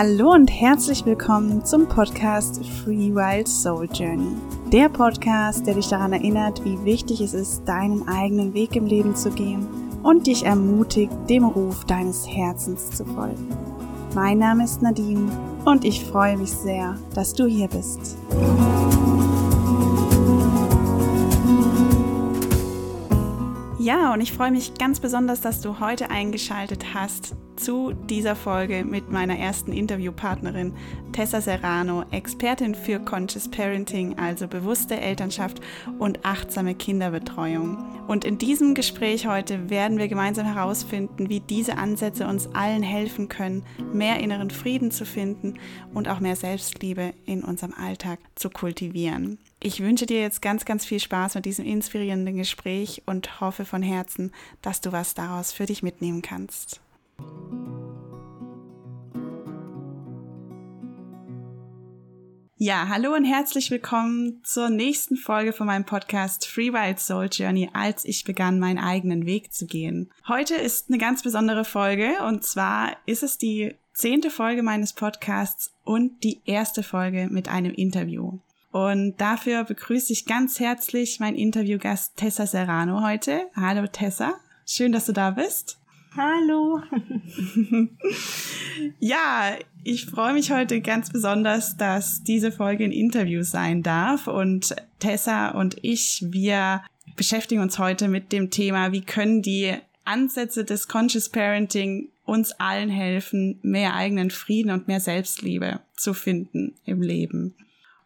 Hallo und herzlich willkommen zum Podcast Free Wild Soul Journey. Der Podcast, der dich daran erinnert, wie wichtig es ist, deinen eigenen Weg im Leben zu gehen und dich ermutigt, dem Ruf deines Herzens zu folgen. Mein Name ist Nadine und ich freue mich sehr, dass du hier bist. Ja, und ich freue mich ganz besonders, dass du heute eingeschaltet hast zu dieser Folge mit meiner ersten Interviewpartnerin Tessa Serrano, Expertin für Conscious Parenting, also bewusste Elternschaft und achtsame Kinderbetreuung. Und in diesem Gespräch heute werden wir gemeinsam herausfinden, wie diese Ansätze uns allen helfen können, mehr inneren Frieden zu finden und auch mehr Selbstliebe in unserem Alltag zu kultivieren. Ich wünsche dir jetzt ganz, ganz viel Spaß mit diesem inspirierenden Gespräch und hoffe von Herzen, dass du was daraus für dich mitnehmen kannst. Ja, hallo und herzlich willkommen zur nächsten Folge von meinem Podcast Free Wild Soul Journey, als ich begann, meinen eigenen Weg zu gehen. Heute ist eine ganz besondere Folge und zwar ist es die zehnte Folge meines Podcasts und die erste Folge mit einem Interview. Und dafür begrüße ich ganz herzlich meinen Interviewgast Tessa Serrano heute. Hallo Tessa, schön, dass du da bist. Hallo. ja, ich freue mich heute ganz besonders, dass diese Folge ein Interview sein darf. Und Tessa und ich, wir beschäftigen uns heute mit dem Thema, wie können die Ansätze des Conscious Parenting uns allen helfen, mehr eigenen Frieden und mehr Selbstliebe zu finden im Leben.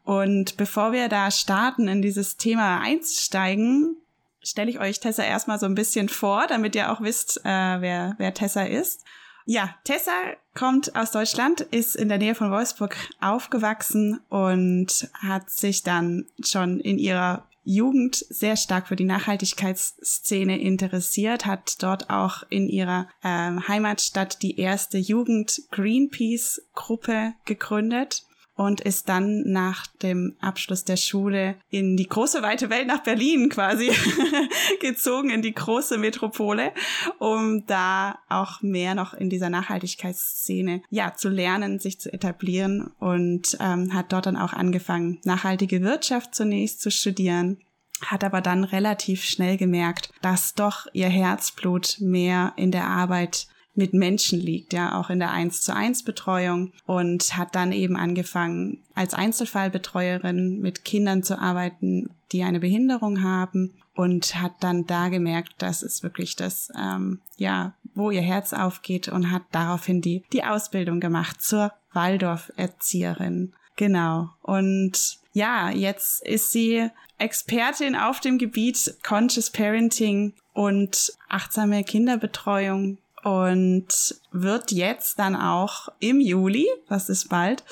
Und bevor wir da starten, in dieses Thema einsteigen, stelle ich euch Tessa erstmal so ein bisschen vor, damit ihr auch wisst, äh, wer, wer Tessa ist. Ja, Tessa kommt aus Deutschland, ist in der Nähe von Wolfsburg aufgewachsen und hat sich dann schon in ihrer Jugend sehr stark für die Nachhaltigkeitsszene interessiert, hat dort auch in ihrer ähm, Heimatstadt die erste Jugend Greenpeace Gruppe gegründet und ist dann nach dem Abschluss der Schule in die große weite Welt nach Berlin quasi gezogen, in die große Metropole, um da auch mehr noch in dieser Nachhaltigkeitsszene ja zu lernen, sich zu etablieren und ähm, hat dort dann auch angefangen, nachhaltige Wirtschaft zunächst zu studieren hat aber dann relativ schnell gemerkt, dass doch ihr Herzblut mehr in der Arbeit mit Menschen liegt, ja, auch in der 1 zu 1 Betreuung und hat dann eben angefangen, als Einzelfallbetreuerin mit Kindern zu arbeiten, die eine Behinderung haben und hat dann da gemerkt, dass es wirklich das, ähm, ja, wo ihr Herz aufgeht und hat daraufhin die, die Ausbildung gemacht zur Waldorf-Erzieherin. Genau. Und ja, jetzt ist sie Expertin auf dem Gebiet Conscious Parenting und achtsame Kinderbetreuung und wird jetzt dann auch im Juli, was ist bald,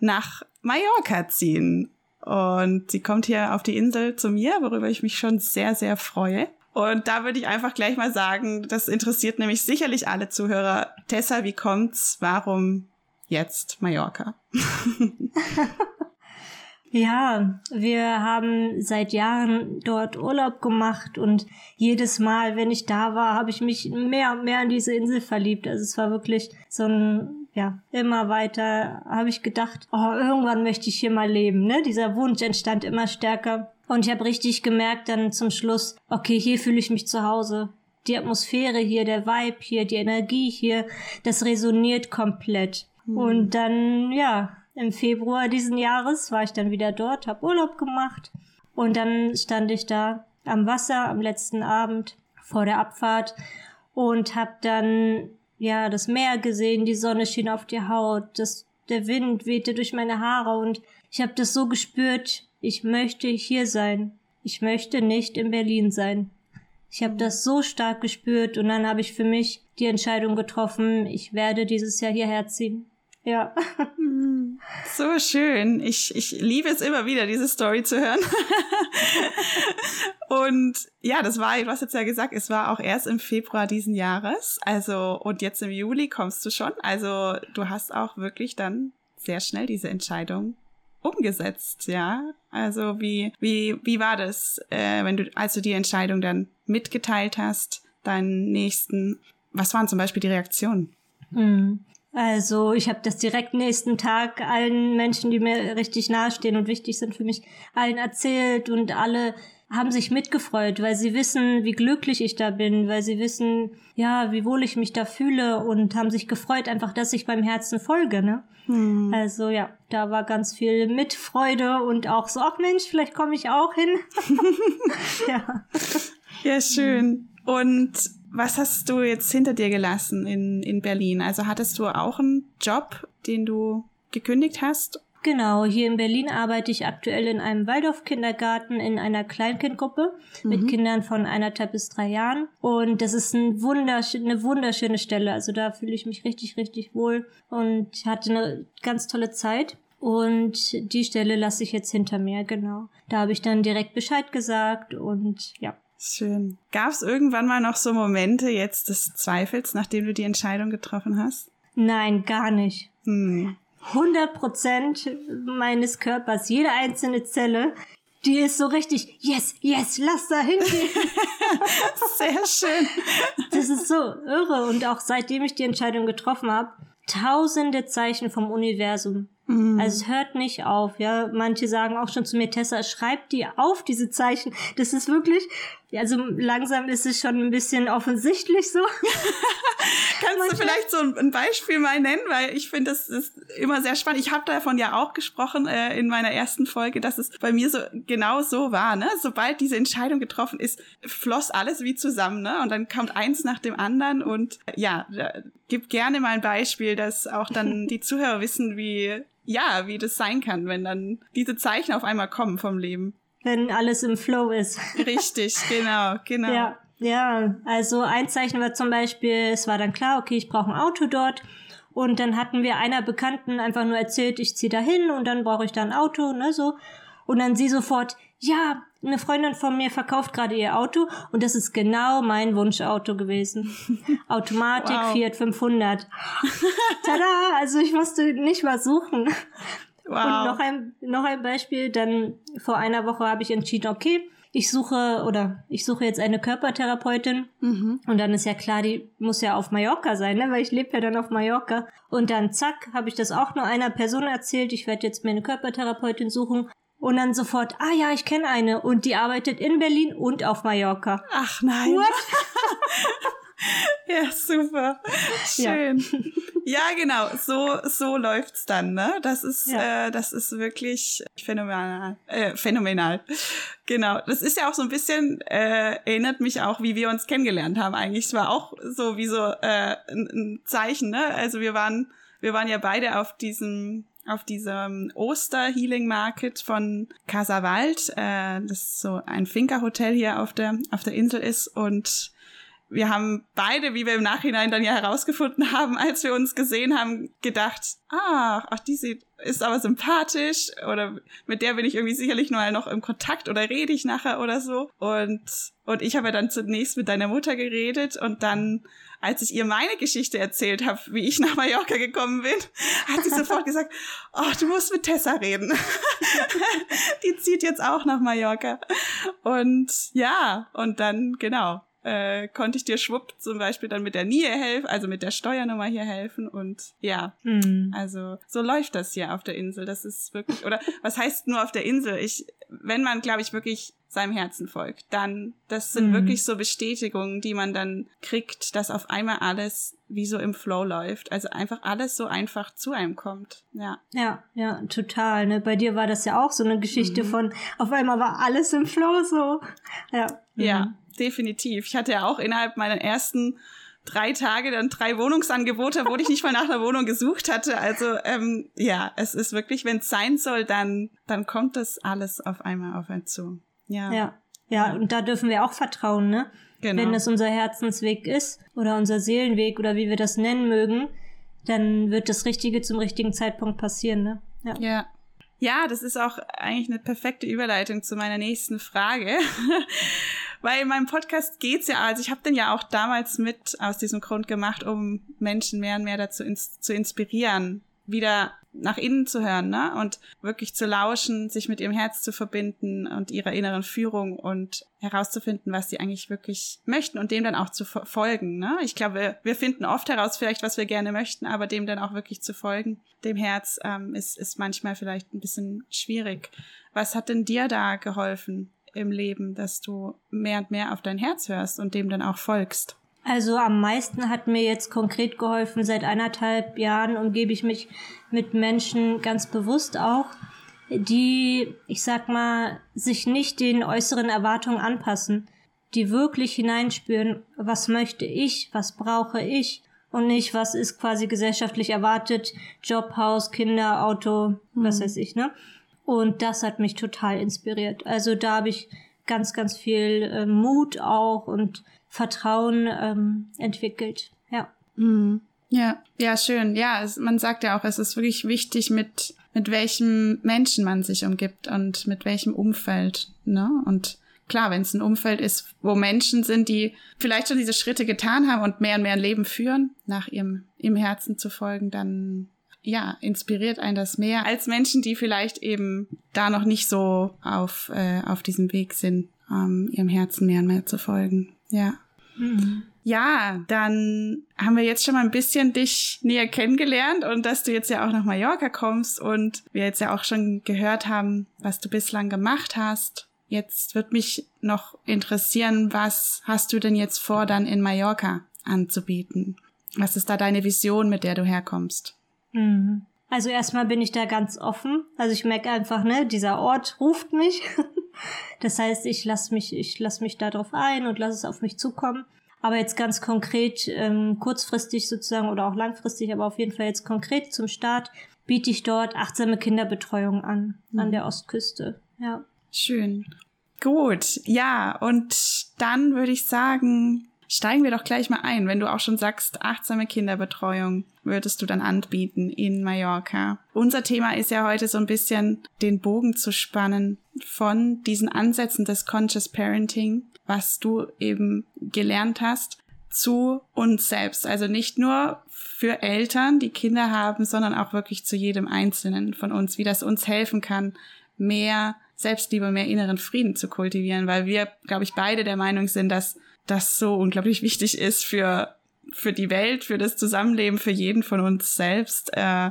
nach Mallorca ziehen. Und sie kommt hier auf die Insel zu mir, worüber ich mich schon sehr, sehr freue. Und da würde ich einfach gleich mal sagen, das interessiert nämlich sicherlich alle Zuhörer. Tessa, wie kommt's? Warum jetzt Mallorca? Ja, wir haben seit Jahren dort Urlaub gemacht und jedes Mal, wenn ich da war, habe ich mich mehr und mehr an diese Insel verliebt. Also es war wirklich so ein, ja, immer weiter habe ich gedacht, oh, irgendwann möchte ich hier mal leben, ne? Dieser Wunsch entstand immer stärker. Und ich habe richtig gemerkt dann zum Schluss, okay, hier fühle ich mich zu Hause. Die Atmosphäre hier, der Vibe hier, die Energie hier, das resoniert komplett. Mhm. Und dann, ja, im Februar diesen Jahres war ich dann wieder dort, habe Urlaub gemacht und dann stand ich da am Wasser am letzten Abend vor der Abfahrt und habe dann ja das Meer gesehen, die Sonne schien auf die Haut, das der Wind wehte durch meine Haare und ich habe das so gespürt, ich möchte hier sein. Ich möchte nicht in Berlin sein. Ich habe das so stark gespürt und dann habe ich für mich die Entscheidung getroffen, ich werde dieses Jahr hierher ziehen. Ja. So schön. Ich, ich liebe es immer wieder, diese Story zu hören. und ja, das war, du hast jetzt ja gesagt, es war auch erst im Februar diesen Jahres. Also, und jetzt im Juli kommst du schon. Also, du hast auch wirklich dann sehr schnell diese Entscheidung umgesetzt, ja. Also, wie, wie, wie war das, äh, wenn du, als du die Entscheidung dann mitgeteilt hast, deinen nächsten, was waren zum Beispiel die Reaktionen? Mhm. Also ich habe das direkt nächsten Tag allen Menschen, die mir richtig nahestehen und wichtig sind für mich, allen erzählt und alle haben sich mitgefreut, weil sie wissen, wie glücklich ich da bin, weil sie wissen, ja, wie wohl ich mich da fühle und haben sich gefreut einfach, dass ich beim Herzen folge, ne? Hm. Also ja, da war ganz viel Mitfreude und auch so, ach Mensch, vielleicht komme ich auch hin. ja. Ja, schön. Und was hast du jetzt hinter dir gelassen in, in Berlin? Also hattest du auch einen Job, den du gekündigt hast? Genau, hier in Berlin arbeite ich aktuell in einem Waldorf-Kindergarten in einer Kleinkindgruppe mhm. mit Kindern von eineinhalb bis drei Jahren. Und das ist ein wundersch eine wunderschöne Stelle. Also da fühle ich mich richtig, richtig wohl und hatte eine ganz tolle Zeit. Und die Stelle lasse ich jetzt hinter mir, genau. Da habe ich dann direkt Bescheid gesagt und ja. Schön. Gab es irgendwann mal noch so Momente jetzt des Zweifels, nachdem du die Entscheidung getroffen hast? Nein, gar nicht. Hm. 100 Prozent meines Körpers, jede einzelne Zelle, die ist so richtig, yes, yes, lass da hingehen. Sehr schön. Das ist so irre. Und auch seitdem ich die Entscheidung getroffen habe, tausende Zeichen vom Universum. Mhm. Also es hört nicht auf, ja. Manche sagen auch schon zu mir, Tessa, schreib die auf, diese Zeichen. Das ist wirklich, also langsam ist es schon ein bisschen offensichtlich so. Kannst Manche. du vielleicht so ein Beispiel mal nennen, weil ich finde, das ist immer sehr spannend. Ich habe davon ja auch gesprochen äh, in meiner ersten Folge, dass es bei mir so genau so war. Ne? Sobald diese Entscheidung getroffen ist, floss alles wie zusammen, ne? Und dann kommt eins nach dem anderen und ja, gib gerne mal ein Beispiel, dass auch dann die Zuhörer wissen, wie ja, wie das sein kann, wenn dann diese Zeichen auf einmal kommen vom Leben. Wenn alles im Flow ist. Richtig, genau, genau. Ja, ja, also ein Zeichen war zum Beispiel, es war dann klar, okay, ich brauche ein Auto dort. Und dann hatten wir einer Bekannten einfach nur erzählt, ich ziehe da hin und dann brauche ich da ein Auto, ne, so. Und dann sie sofort, ja, eine Freundin von mir verkauft gerade ihr Auto und das ist genau mein Wunschauto gewesen. Automatik wow. Fiat 500. Tada! Also ich musste nicht mal suchen. Wow. Und noch ein, noch ein Beispiel, dann vor einer Woche habe ich entschieden, okay, ich suche oder ich suche jetzt eine Körpertherapeutin mhm. und dann ist ja klar, die muss ja auf Mallorca sein, ne? weil ich lebe ja dann auf Mallorca. Und dann zack, habe ich das auch nur einer Person erzählt, ich werde jetzt mir eine Körpertherapeutin suchen und dann sofort, ah ja, ich kenne eine und die arbeitet in Berlin und auf Mallorca. Ach nein. ja, super. Schön. Ja. ja, genau. So, so läuft's dann, ne? Das ist, ja. äh, das ist wirklich phänomenal. Äh, phänomenal. Genau. Das ist ja auch so ein bisschen, äh, erinnert mich auch, wie wir uns kennengelernt haben eigentlich. Es war auch so wie so äh, ein, ein Zeichen, ne? Also wir waren, wir waren ja beide auf diesem auf diesem Oster-Healing Market von Casawald, äh, das so ein Finca-Hotel hier auf der, auf der Insel ist. Und wir haben beide, wie wir im Nachhinein dann ja herausgefunden haben, als wir uns gesehen haben, gedacht, ah, ach, die sieht, ist aber sympathisch oder mit der bin ich irgendwie sicherlich nur noch im Kontakt oder rede ich nachher oder so. Und, und ich habe ja dann zunächst mit deiner Mutter geredet und dann als ich ihr meine Geschichte erzählt habe, wie ich nach Mallorca gekommen bin, hat sie sofort gesagt, oh, du musst mit Tessa reden. Die zieht jetzt auch nach Mallorca. Und ja, und dann, genau, äh, konnte ich dir schwupp zum Beispiel dann mit der NIE helfen, also mit der Steuernummer hier helfen und ja, mhm. also so läuft das hier auf der Insel. Das ist wirklich, oder was heißt nur auf der Insel? Ich, wenn man, glaube ich, wirklich seinem Herzen folgt, dann, das sind mhm. wirklich so Bestätigungen, die man dann kriegt, dass auf einmal alles wie so im Flow läuft. Also einfach alles so einfach zu einem kommt. Ja. Ja, ja, total. Ne? Bei dir war das ja auch so eine Geschichte mhm. von, auf einmal war alles im Flow so. Ja. Mhm. Ja, definitiv. Ich hatte ja auch innerhalb meiner ersten drei Tage dann drei Wohnungsangebote, wo ich nicht mal nach einer Wohnung gesucht hatte. Also ähm, ja, es ist wirklich, wenn es sein soll, dann dann kommt das alles auf einmal auf einen zu. Ja. ja. Ja, und da dürfen wir auch vertrauen, ne? Genau. Wenn es unser Herzensweg ist oder unser Seelenweg oder wie wir das nennen mögen, dann wird das Richtige zum richtigen Zeitpunkt passieren, ne? Ja. Ja, ja das ist auch eigentlich eine perfekte Überleitung zu meiner nächsten Frage. Weil in meinem Podcast geht's ja, also ich habe den ja auch damals mit aus diesem Grund gemacht, um Menschen mehr und mehr dazu ins, zu inspirieren, wieder nach innen zu hören, ne? Und wirklich zu lauschen, sich mit ihrem Herz zu verbinden und ihrer inneren Führung und herauszufinden, was sie eigentlich wirklich möchten und dem dann auch zu folgen, ne? Ich glaube, wir, finden oft heraus vielleicht, was wir gerne möchten, aber dem dann auch wirklich zu folgen, dem Herz, ähm, ist, ist manchmal vielleicht ein bisschen schwierig. Was hat denn dir da geholfen im Leben, dass du mehr und mehr auf dein Herz hörst und dem dann auch folgst? Also am meisten hat mir jetzt konkret geholfen, seit eineinhalb Jahren umgebe ich mich mit Menschen ganz bewusst auch, die, ich sag mal, sich nicht den äußeren Erwartungen anpassen, die wirklich hineinspüren, was möchte ich, was brauche ich und nicht, was ist quasi gesellschaftlich erwartet, Job, Haus, Kinder, Auto, mhm. was weiß ich, ne? Und das hat mich total inspiriert. Also da habe ich ganz, ganz viel äh, Mut auch und Vertrauen ähm, entwickelt. Ja. Mhm. Ja, ja, schön. Ja, es, man sagt ja auch, es ist wirklich wichtig, mit, mit welchem Menschen man sich umgibt und mit welchem Umfeld. Ne? Und klar, wenn es ein Umfeld ist, wo Menschen sind, die vielleicht schon diese Schritte getan haben und mehr und mehr ein Leben führen, nach ihrem im Herzen zu folgen, dann ja, inspiriert einen das mehr als Menschen, die vielleicht eben da noch nicht so auf, äh, auf diesem Weg sind, ähm, ihrem Herzen mehr und mehr zu folgen. Ja. Mhm. Ja, dann haben wir jetzt schon mal ein bisschen dich näher kennengelernt und dass du jetzt ja auch nach Mallorca kommst und wir jetzt ja auch schon gehört haben, was du bislang gemacht hast. Jetzt wird mich noch interessieren, was hast du denn jetzt vor, dann in Mallorca anzubieten? Was ist da deine Vision, mit der du herkommst? Mhm. Also erstmal bin ich da ganz offen. Also ich merke einfach, ne, dieser Ort ruft mich. Das heißt, ich lasse mich, ich lasse mich darauf ein und lasse es auf mich zukommen. Aber jetzt ganz konkret, ähm, kurzfristig sozusagen oder auch langfristig, aber auf jeden Fall jetzt konkret zum Start, biete ich dort achtsame Kinderbetreuung an, mhm. an der Ostküste. Ja. Schön. Gut, ja, und dann würde ich sagen, steigen wir doch gleich mal ein. Wenn du auch schon sagst, achtsame Kinderbetreuung würdest du dann anbieten in Mallorca. Unser Thema ist ja heute so ein bisschen den Bogen zu spannen von diesen Ansätzen des Conscious Parenting, was du eben gelernt hast, zu uns selbst. Also nicht nur für Eltern, die Kinder haben, sondern auch wirklich zu jedem Einzelnen von uns, wie das uns helfen kann, mehr Selbstliebe, mehr inneren Frieden zu kultivieren, weil wir, glaube ich, beide der Meinung sind, dass das so unglaublich wichtig ist für, für die Welt, für das Zusammenleben, für jeden von uns selbst. Äh,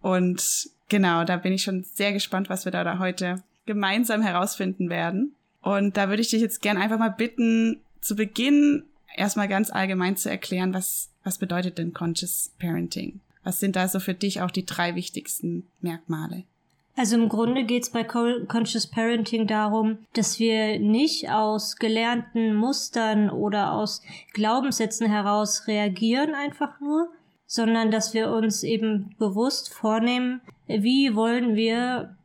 und genau, da bin ich schon sehr gespannt, was wir da, da heute gemeinsam herausfinden werden. Und da würde ich dich jetzt gern einfach mal bitten, zu Beginn erstmal ganz allgemein zu erklären, was, was bedeutet denn Conscious Parenting? Was sind da so für dich auch die drei wichtigsten Merkmale? Also im Grunde geht es bei Conscious Parenting darum, dass wir nicht aus gelernten Mustern oder aus Glaubenssätzen heraus reagieren einfach nur, sondern dass wir uns eben bewusst vornehmen, wie wollen wir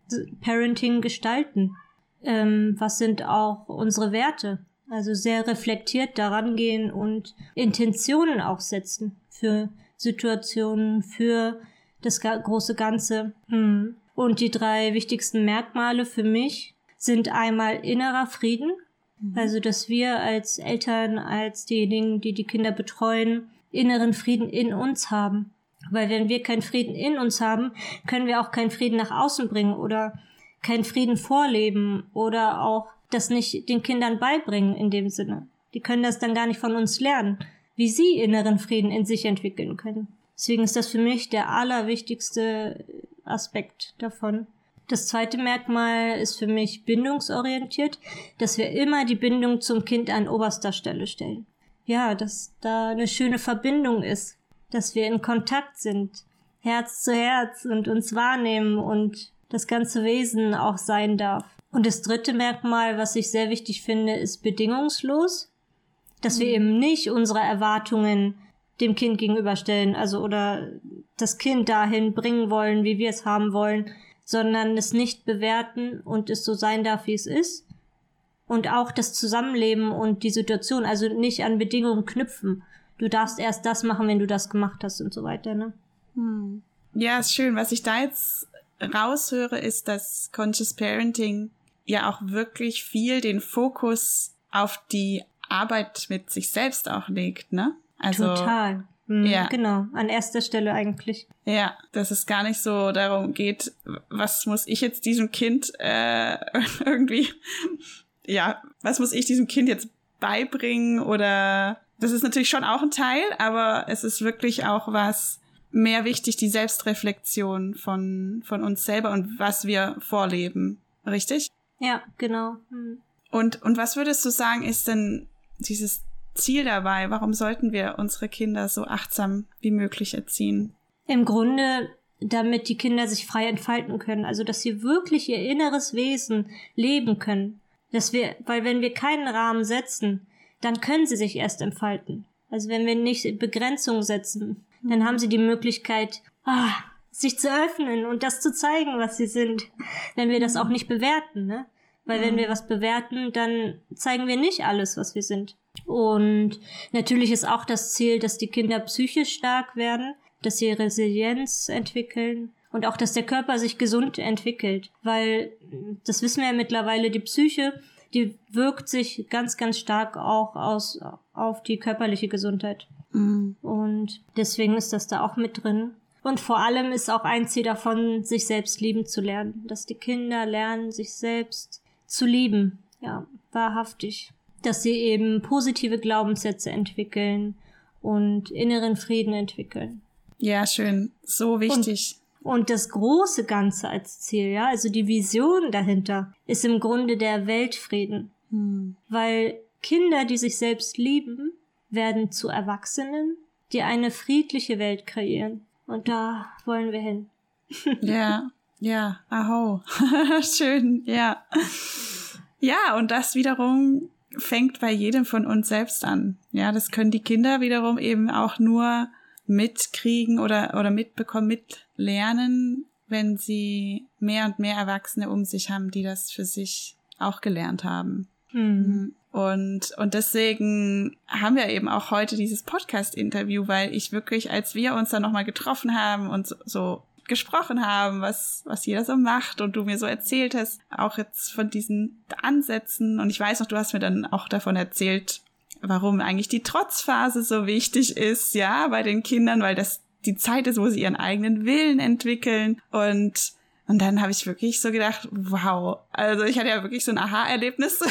Parenting gestalten? Ähm, was sind auch unsere Werte? Also sehr reflektiert daran gehen und Intentionen auch setzen für Situationen, für das große Ganze. Hm. Und die drei wichtigsten Merkmale für mich sind einmal innerer Frieden, mhm. also dass wir als Eltern, als diejenigen, die die Kinder betreuen, inneren Frieden in uns haben. Weil wenn wir keinen Frieden in uns haben, können wir auch keinen Frieden nach außen bringen oder keinen Frieden vorleben oder auch das nicht den Kindern beibringen in dem Sinne. Die können das dann gar nicht von uns lernen, wie sie inneren Frieden in sich entwickeln können. Deswegen ist das für mich der allerwichtigste Aspekt davon. Das zweite Merkmal ist für mich bindungsorientiert, dass wir immer die Bindung zum Kind an oberster Stelle stellen. Ja, dass da eine schöne Verbindung ist, dass wir in Kontakt sind, Herz zu Herz und uns wahrnehmen und das ganze Wesen auch sein darf. Und das dritte Merkmal, was ich sehr wichtig finde, ist bedingungslos, dass wir mhm. eben nicht unsere Erwartungen dem Kind gegenüberstellen, also oder das Kind dahin bringen wollen, wie wir es haben wollen, sondern es nicht bewerten und es so sein darf, wie es ist. Und auch das Zusammenleben und die Situation, also nicht an Bedingungen knüpfen. Du darfst erst das machen, wenn du das gemacht hast und so weiter, ne? Hm. Ja, ist schön. Was ich da jetzt raushöre, ist, dass Conscious Parenting ja auch wirklich viel den Fokus auf die Arbeit mit sich selbst auch legt, ne? Also, Total. Mhm, ja. Genau, an erster Stelle eigentlich. Ja, dass es gar nicht so darum geht, was muss ich jetzt diesem Kind äh, irgendwie, ja, was muss ich diesem Kind jetzt beibringen oder das ist natürlich schon auch ein Teil, aber es ist wirklich auch was mehr wichtig, die Selbstreflexion von, von uns selber und was wir vorleben. Richtig? Ja, genau. Hm. Und, und was würdest du sagen, ist denn dieses Ziel dabei? Warum sollten wir unsere Kinder so achtsam wie möglich erziehen? Im Grunde, damit die Kinder sich frei entfalten können, also dass sie wirklich ihr inneres Wesen leben können. Dass wir, weil wenn wir keinen Rahmen setzen, dann können sie sich erst entfalten. Also wenn wir nicht Begrenzungen setzen, dann haben sie die Möglichkeit, ah, sich zu öffnen und das zu zeigen, was sie sind. Wenn wir das auch nicht bewerten, ne? Weil wenn wir was bewerten, dann zeigen wir nicht alles, was wir sind. Und natürlich ist auch das Ziel, dass die Kinder psychisch stark werden, dass sie Resilienz entwickeln und auch, dass der Körper sich gesund entwickelt. Weil, das wissen wir ja mittlerweile, die Psyche, die wirkt sich ganz, ganz stark auch aus, auf die körperliche Gesundheit. Mhm. Und deswegen ist das da auch mit drin. Und vor allem ist auch ein Ziel davon, sich selbst lieben zu lernen. Dass die Kinder lernen, sich selbst zu lieben. Ja, wahrhaftig. Dass sie eben positive Glaubenssätze entwickeln und inneren Frieden entwickeln. Ja, schön. So wichtig. Und, und das große Ganze als Ziel, ja, also die Vision dahinter, ist im Grunde der Weltfrieden. Hm. Weil Kinder, die sich selbst lieben, werden zu Erwachsenen, die eine friedliche Welt kreieren. Und da wollen wir hin. ja, ja, aho. Schön, ja. Ja, und das wiederum fängt bei jedem von uns selbst an. Ja, das können die Kinder wiederum eben auch nur mitkriegen oder, oder mitbekommen, mitlernen, wenn sie mehr und mehr Erwachsene um sich haben, die das für sich auch gelernt haben. Mhm. Und, und deswegen haben wir eben auch heute dieses Podcast-Interview, weil ich wirklich, als wir uns dann nochmal getroffen haben und so, so gesprochen haben, was, was jeder so macht und du mir so erzählt hast, auch jetzt von diesen Ansätzen. Und ich weiß noch, du hast mir dann auch davon erzählt, warum eigentlich die Trotzphase so wichtig ist, ja, bei den Kindern, weil das die Zeit ist, wo sie ihren eigenen Willen entwickeln und und dann habe ich wirklich so gedacht, wow, also ich hatte ja wirklich so ein Aha-Erlebnis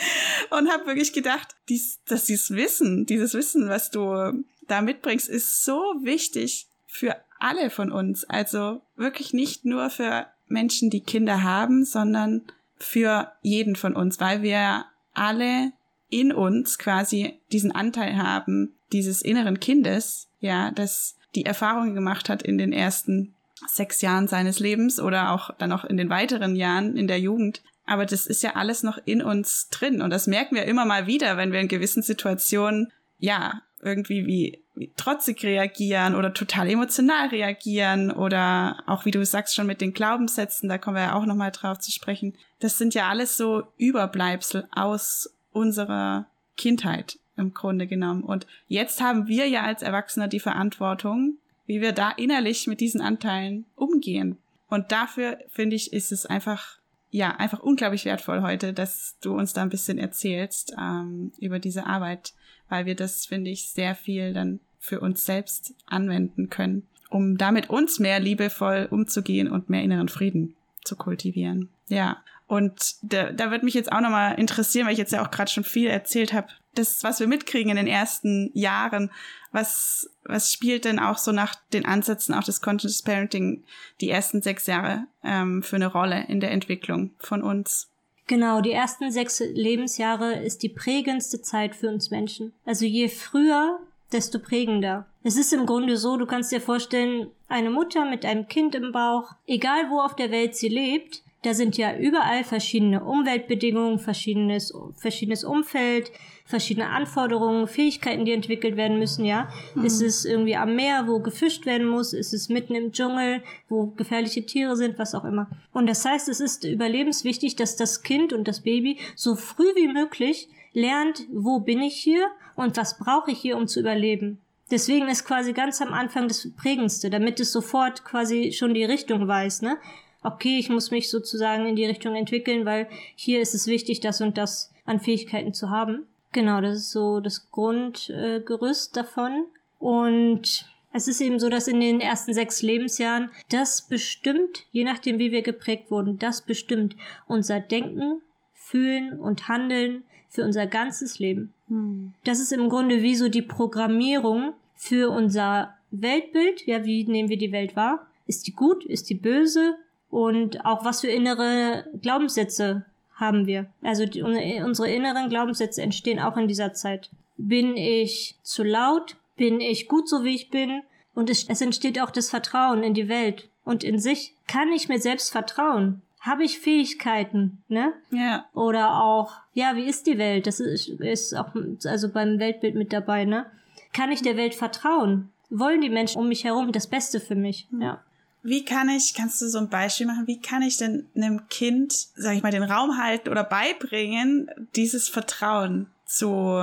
und habe wirklich gedacht, dies, dass dieses Wissen, dieses Wissen, was du da mitbringst, ist so wichtig für alle von uns. Also wirklich nicht nur für Menschen, die Kinder haben, sondern für jeden von uns, weil wir alle in uns quasi diesen Anteil haben, dieses inneren Kindes, ja, das die Erfahrungen gemacht hat in den ersten sechs Jahren seines Lebens oder auch dann noch in den weiteren Jahren in der Jugend. Aber das ist ja alles noch in uns drin. Und das merken wir immer mal wieder, wenn wir in gewissen Situationen, ja, irgendwie wie, wie trotzig reagieren oder total emotional reagieren oder auch, wie du sagst, schon mit den Glaubenssätzen, da kommen wir ja auch nochmal drauf zu sprechen. Das sind ja alles so Überbleibsel aus unserer Kindheit im Grunde genommen. Und jetzt haben wir ja als Erwachsener die Verantwortung, wie wir da innerlich mit diesen Anteilen umgehen. Und dafür finde ich, ist es einfach, ja, einfach unglaublich wertvoll heute, dass du uns da ein bisschen erzählst ähm, über diese Arbeit, weil wir das, finde ich, sehr viel dann für uns selbst anwenden können, um damit uns mehr liebevoll umzugehen und mehr inneren Frieden zu kultivieren. Ja, und da, da wird mich jetzt auch nochmal interessieren, weil ich jetzt ja auch gerade schon viel erzählt habe, das, was wir mitkriegen in den ersten Jahren, was, was spielt denn auch so nach den Ansätzen auch des Conscious Parenting die ersten sechs Jahre ähm, für eine Rolle in der Entwicklung von uns? Genau, die ersten sechs Lebensjahre ist die prägendste Zeit für uns Menschen. Also je früher, desto prägender. Es ist im Grunde so, du kannst dir vorstellen, eine Mutter mit einem Kind im Bauch, egal wo auf der Welt sie lebt, da sind ja überall verschiedene Umweltbedingungen, verschiedenes, verschiedenes Umfeld, verschiedene Anforderungen, Fähigkeiten, die entwickelt werden müssen, ja. Mhm. Ist es irgendwie am Meer, wo gefischt werden muss? Ist es mitten im Dschungel, wo gefährliche Tiere sind, was auch immer. Und das heißt, es ist überlebenswichtig, dass das Kind und das Baby so früh wie möglich lernt, wo bin ich hier und was brauche ich hier, um zu überleben. Deswegen ist quasi ganz am Anfang das Prägendste, damit es sofort quasi schon die Richtung weiß, ne? Okay, ich muss mich sozusagen in die Richtung entwickeln, weil hier ist es wichtig, das und das an Fähigkeiten zu haben. Genau, das ist so das Grundgerüst äh, davon. Und es ist eben so, dass in den ersten sechs Lebensjahren das bestimmt, je nachdem wie wir geprägt wurden, das bestimmt unser Denken, Fühlen und Handeln für unser ganzes Leben. Hm. Das ist im Grunde wie so die Programmierung für unser Weltbild. Ja, wie nehmen wir die Welt wahr? Ist die gut? Ist die böse? Und auch was für innere Glaubenssätze haben wir. Also die, unsere inneren Glaubenssätze entstehen auch in dieser Zeit. Bin ich zu laut? Bin ich gut so wie ich bin? Und es, es entsteht auch das Vertrauen in die Welt und in sich. Kann ich mir selbst vertrauen? Habe ich Fähigkeiten, ne? Ja. Oder auch, ja, wie ist die Welt? Das ist, ist auch also beim Weltbild mit dabei, ne? Kann ich der Welt vertrauen? Wollen die Menschen um mich herum das Beste für mich? Ja. Wie kann ich, kannst du so ein Beispiel machen, wie kann ich denn einem Kind, sag ich mal, den Raum halten oder beibringen, dieses Vertrauen zu,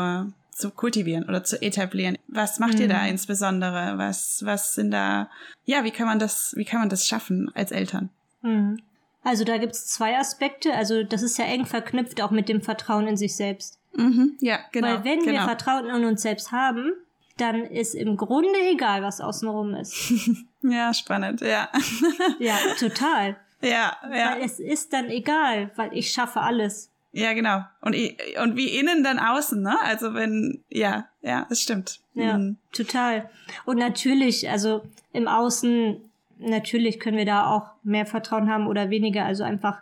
zu kultivieren oder zu etablieren? Was macht mhm. ihr da mhm. insbesondere? Was, was sind da, ja, wie kann man das, wie kann man das schaffen als Eltern? Mhm. Also da gibt's zwei Aspekte. Also das ist ja eng verknüpft auch mit dem Vertrauen in sich selbst. Mhm. Ja, genau. Weil wenn genau. wir Vertrauen in uns selbst haben, dann ist im Grunde egal, was außenrum ist. ja, spannend, ja. ja, total. Ja, ja. Weil es ist dann egal, weil ich schaffe alles. Ja, genau. Und, und wie innen, dann außen, ne? Also wenn, ja, ja, das stimmt. Ja, mhm. total. Und natürlich, also im Außen, natürlich können wir da auch mehr Vertrauen haben oder weniger. Also einfach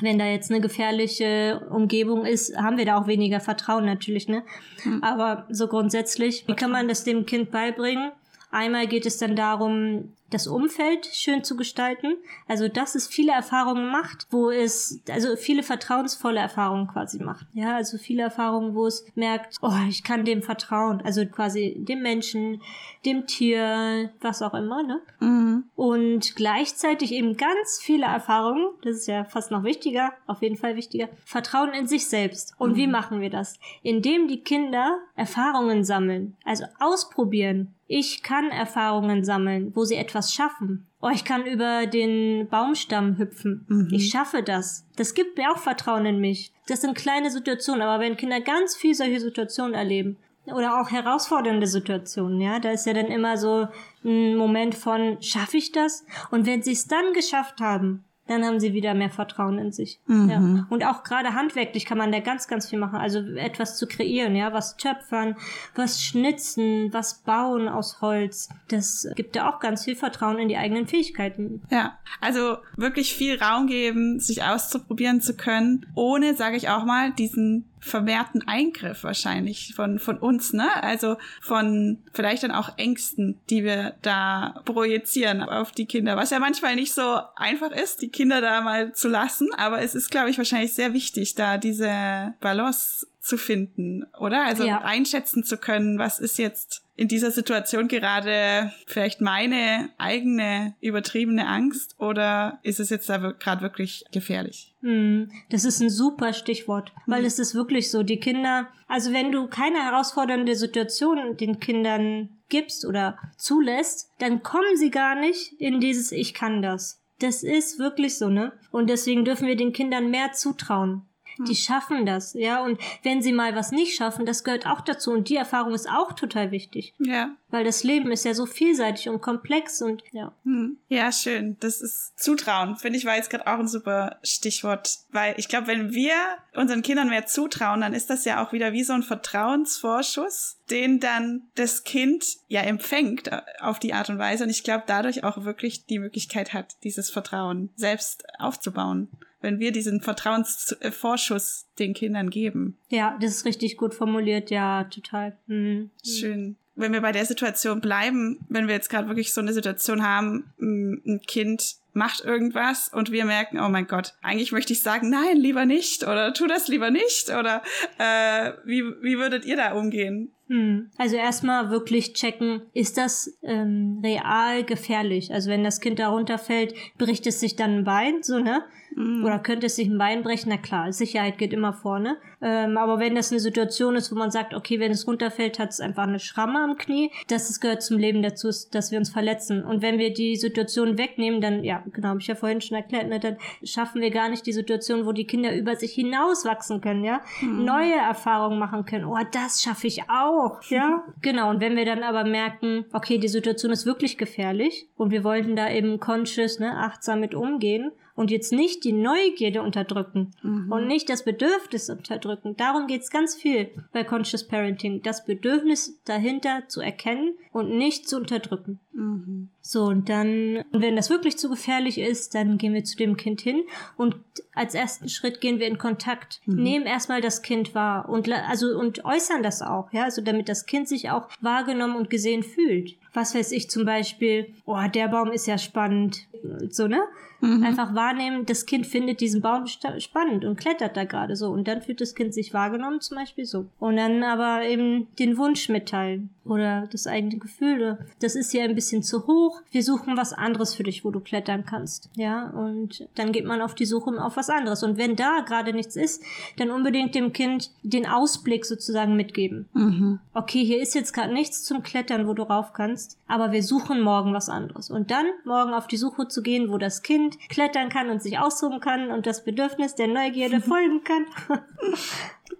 wenn da jetzt eine gefährliche Umgebung ist, haben wir da auch weniger Vertrauen natürlich, ne? Mhm. Aber so grundsätzlich, wie kann man das dem Kind beibringen? Einmal geht es dann darum, das Umfeld schön zu gestalten. Also, dass es viele Erfahrungen macht, wo es, also viele vertrauensvolle Erfahrungen quasi macht. Ja, also viele Erfahrungen, wo es merkt, oh, ich kann dem vertrauen. Also quasi dem Menschen, dem Tier, was auch immer, ne? Mhm. Und gleichzeitig eben ganz viele Erfahrungen, das ist ja fast noch wichtiger, auf jeden Fall wichtiger, Vertrauen in sich selbst. Und mhm. wie machen wir das? Indem die Kinder Erfahrungen sammeln, also ausprobieren. Ich kann Erfahrungen sammeln, wo sie etwas schaffen. Oh, ich kann über den Baumstamm hüpfen. Mhm. Ich schaffe das. Das gibt mir auch Vertrauen in mich. Das sind kleine Situationen, aber wenn Kinder ganz viel solche Situationen erleben, oder auch herausfordernde Situationen, ja, da ist ja dann immer so ein Moment von, schaffe ich das? Und wenn sie es dann geschafft haben, dann haben sie wieder mehr Vertrauen in sich. Mhm. Ja. Und auch gerade handwerklich kann man da ganz, ganz viel machen. Also etwas zu kreieren, ja, was töpfern, was schnitzen, was bauen aus Holz. Das gibt ja auch ganz viel Vertrauen in die eigenen Fähigkeiten. Ja, also wirklich viel Raum geben, sich auszuprobieren zu können, ohne, sage ich auch mal, diesen vermehrten Eingriff wahrscheinlich von, von uns, ne? Also von vielleicht dann auch Ängsten, die wir da projizieren auf die Kinder, was ja manchmal nicht so einfach ist, die Kinder da mal zu lassen, aber es ist, glaube ich, wahrscheinlich sehr wichtig, da diese Balance zu finden, oder? Also ja. einschätzen zu können, was ist jetzt in dieser Situation gerade vielleicht meine eigene übertriebene Angst oder ist es jetzt da gerade wirklich gefährlich? Hm, das ist ein super Stichwort, weil hm. es ist wirklich so, die Kinder, also wenn du keine herausfordernde Situation den Kindern gibst oder zulässt, dann kommen sie gar nicht in dieses Ich kann das. Das ist wirklich so, ne? Und deswegen dürfen wir den Kindern mehr zutrauen. Die hm. schaffen das, ja. Und wenn sie mal was nicht schaffen, das gehört auch dazu. Und die Erfahrung ist auch total wichtig. Ja. Weil das Leben ist ja so vielseitig und komplex und ja. Hm. Ja, schön. Das ist Zutrauen. Finde ich war jetzt gerade auch ein super Stichwort. Weil ich glaube, wenn wir unseren Kindern mehr zutrauen, dann ist das ja auch wieder wie so ein Vertrauensvorschuss, den dann das Kind ja empfängt äh, auf die Art und Weise. Und ich glaube, dadurch auch wirklich die Möglichkeit hat, dieses Vertrauen selbst aufzubauen wenn wir diesen Vertrauensvorschuss den Kindern geben. Ja, das ist richtig gut formuliert, ja, total. Mhm. Schön. Wenn wir bei der Situation bleiben, wenn wir jetzt gerade wirklich so eine Situation haben, ein Kind macht irgendwas und wir merken, oh mein Gott, eigentlich möchte ich sagen, nein, lieber nicht oder tu das lieber nicht oder äh, wie, wie würdet ihr da umgehen? Hm. Also erstmal wirklich checken, ist das ähm, real gefährlich? Also wenn das Kind da runterfällt, bricht es sich dann ein Bein, so, ne? Mhm. Oder könnte es sich ein Bein brechen? Na klar, Sicherheit geht immer vorne. Ähm, aber wenn das eine Situation ist, wo man sagt, okay, wenn es runterfällt, hat es einfach eine Schramme am Knie, das ist, gehört zum Leben dazu, dass wir uns verletzen. Und wenn wir die Situation wegnehmen, dann, ja, genau, habe ich ja vorhin schon erklärt, ne, dann schaffen wir gar nicht die Situation, wo die Kinder über sich hinauswachsen können, ja, mhm. neue Erfahrungen machen können. Oh, das schaffe ich auch auch, ja. Genau, und wenn wir dann aber merken, okay, die Situation ist wirklich gefährlich und wir wollten da eben conscious, ne, achtsam mit umgehen, und jetzt nicht die Neugierde unterdrücken mhm. und nicht das Bedürfnis unterdrücken. Darum geht's ganz viel bei Conscious Parenting, das Bedürfnis dahinter zu erkennen und nicht zu unterdrücken. Mhm. So, und dann, wenn das wirklich zu gefährlich ist, dann gehen wir zu dem Kind hin und als ersten Schritt gehen wir in Kontakt. Mhm. Nehmen erstmal das Kind wahr und, also, und äußern das auch, ja, also damit das Kind sich auch wahrgenommen und gesehen fühlt. Was weiß ich zum Beispiel, oh, der Baum ist ja spannend, so, ne? Mhm. Einfach wahrnehmen, das Kind findet diesen Baum spannend und klettert da gerade so. Und dann fühlt das Kind sich wahrgenommen, zum Beispiel so. Und dann aber eben den Wunsch mitteilen oder das eigene Gefühl. Das ist hier ein bisschen zu hoch. Wir suchen was anderes für dich, wo du klettern kannst. Ja, und dann geht man auf die Suche auf was anderes. Und wenn da gerade nichts ist, dann unbedingt dem Kind den Ausblick sozusagen mitgeben. Mhm. Okay, hier ist jetzt gerade nichts zum Klettern, wo du rauf kannst, aber wir suchen morgen was anderes. Und dann morgen auf die Suche zu gehen, wo das Kind klettern kann und sich austoben kann und das Bedürfnis der Neugierde folgen kann.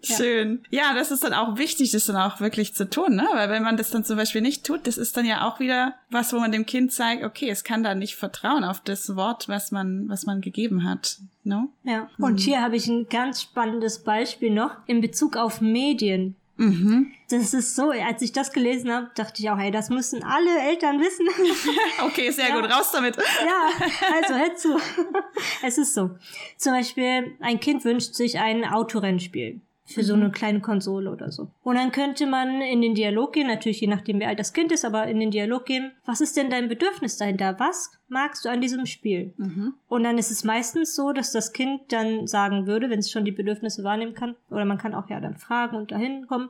Schön. Ja. ja, das ist dann auch wichtig, das dann auch wirklich zu tun, ne? Weil wenn man das dann zum Beispiel nicht tut, das ist dann ja auch wieder was, wo man dem Kind zeigt, okay, es kann da nicht vertrauen auf das Wort, was man, was man gegeben hat. No? Ja. Und mhm. hier habe ich ein ganz spannendes Beispiel noch in Bezug auf Medien. Mhm. Das ist so, als ich das gelesen habe, dachte ich auch, hey, das müssen alle Eltern wissen. okay, sehr ja. gut, raus damit. ja, also hör zu. es ist so. Zum Beispiel, ein Kind wünscht sich ein Autorennspiel für so eine kleine Konsole oder so. Und dann könnte man in den Dialog gehen, natürlich je nachdem, wie alt das Kind ist, aber in den Dialog gehen. Was ist denn dein Bedürfnis dahinter? Was magst du an diesem Spiel? Mhm. Und dann ist es meistens so, dass das Kind dann sagen würde, wenn es schon die Bedürfnisse wahrnehmen kann, oder man kann auch ja dann fragen und dahin kommen,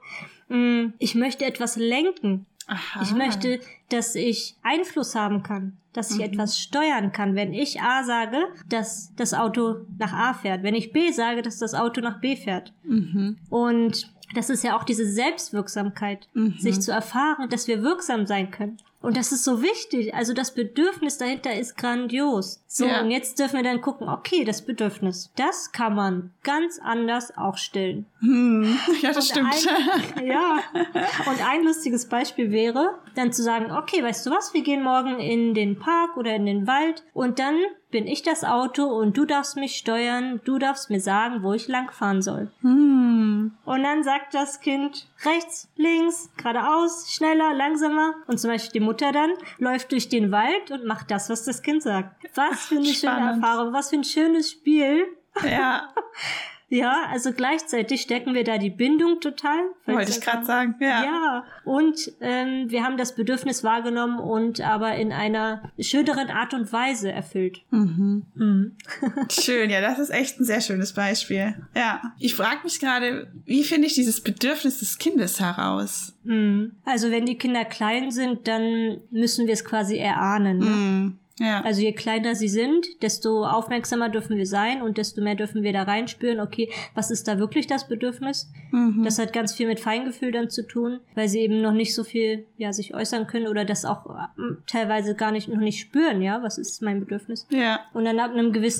mm, ich möchte etwas lenken. Aha. Ich möchte, dass ich Einfluss haben kann, dass ich mhm. etwas steuern kann. Wenn ich A sage, dass das Auto nach A fährt, wenn ich B sage, dass das Auto nach B fährt. Mhm. Und das ist ja auch diese Selbstwirksamkeit, mhm. sich zu erfahren, dass wir wirksam sein können. Und das ist so wichtig. Also das Bedürfnis dahinter ist grandios. So, ja. und jetzt dürfen wir dann gucken, okay, das Bedürfnis, das kann man ganz anders auch stillen. Hm. Ja, das und stimmt. Ein, ja. Und ein lustiges Beispiel wäre, dann zu sagen, okay, weißt du was, wir gehen morgen in den Park oder in den Wald und dann bin ich das Auto und du darfst mich steuern, du darfst mir sagen, wo ich langfahren soll. Hm. Und dann sagt das Kind rechts, links, geradeaus, schneller, langsamer. Und zum Beispiel die Mutter dann läuft durch den Wald und macht das, was das Kind sagt. Was für eine Spannend. schöne Erfahrung, was für ein schönes Spiel. Ja. Ja, also gleichzeitig stecken wir da die Bindung total. Wollte ich gerade sagen, ja. Ja, und ähm, wir haben das Bedürfnis wahrgenommen und aber in einer schöneren Art und Weise erfüllt. Mhm. Mhm. Schön, ja, das ist echt ein sehr schönes Beispiel. Ja, ich frage mich gerade, wie finde ich dieses Bedürfnis des Kindes heraus? Mhm. Also wenn die Kinder klein sind, dann müssen wir es quasi erahnen. Ne? Mhm. Ja. Also je kleiner sie sind, desto aufmerksamer dürfen wir sein und desto mehr dürfen wir da reinspüren, okay, was ist da wirklich das Bedürfnis? Mhm. Das hat ganz viel mit Feingefühl dann zu tun, weil sie eben noch nicht so viel ja sich äußern können oder das auch äh, teilweise gar nicht noch nicht spüren, ja, was ist mein Bedürfnis? Ja. Und dann ab einem gewissen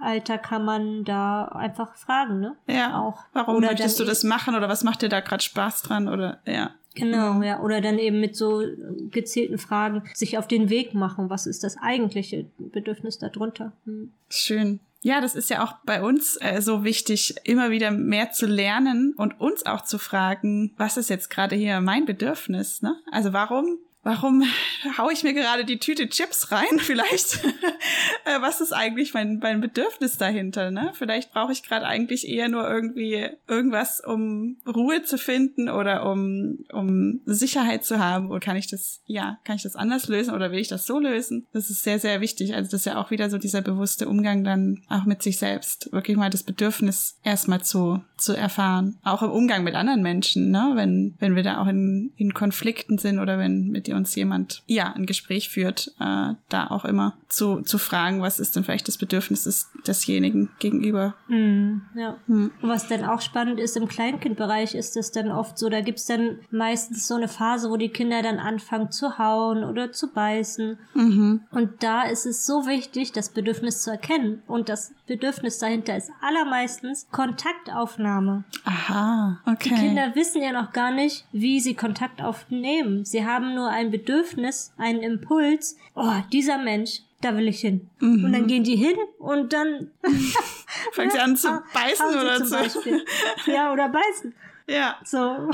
Alter kann man da einfach fragen, ne? Ja. Auch. Warum oder möchtest du das machen oder was macht dir da gerade Spaß dran oder ja. Genau, ja. Oder dann eben mit so gezielten Fragen sich auf den Weg machen. Was ist das eigentliche Bedürfnis darunter? Hm. Schön. Ja, das ist ja auch bei uns äh, so wichtig, immer wieder mehr zu lernen und uns auch zu fragen, was ist jetzt gerade hier mein Bedürfnis? Ne? Also warum warum hau ich mir gerade die Tüte Chips rein? Vielleicht, äh, was ist eigentlich mein, mein Bedürfnis dahinter? Ne? Vielleicht brauche ich gerade eigentlich eher nur irgendwie irgendwas, um Ruhe zu finden oder um, um Sicherheit zu haben. Oder kann ich das, ja, kann ich das anders lösen oder will ich das so lösen? Das ist sehr, sehr wichtig. Also das ist ja auch wieder so dieser bewusste Umgang dann auch mit sich selbst. Wirklich mal das Bedürfnis erstmal zu, zu erfahren. Auch im Umgang mit anderen Menschen, ne? Wenn, wenn wir da auch in, in Konflikten sind oder wenn mit die uns jemand, ja, ein Gespräch führt, äh, da auch immer zu, zu fragen, was ist denn vielleicht das Bedürfnis des, desjenigen gegenüber. Hm, ja. Hm. Was dann auch spannend ist, im Kleinkindbereich ist es dann oft so, da gibt's dann meistens so eine Phase, wo die Kinder dann anfangen zu hauen oder zu beißen. Mhm. Und da ist es so wichtig, das Bedürfnis zu erkennen. Und das Bedürfnis dahinter ist allermeistens Kontaktaufnahme. Aha, okay. Die Kinder wissen ja noch gar nicht, wie sie Kontakt aufnehmen. Sie haben nur ein Bedürfnis, einen Impuls. Oh, dieser Mensch, da will ich hin. Mhm. Und dann gehen die hin und dann fangen sie an zu beißen oder so. Ja, oder beißen. Ja. So.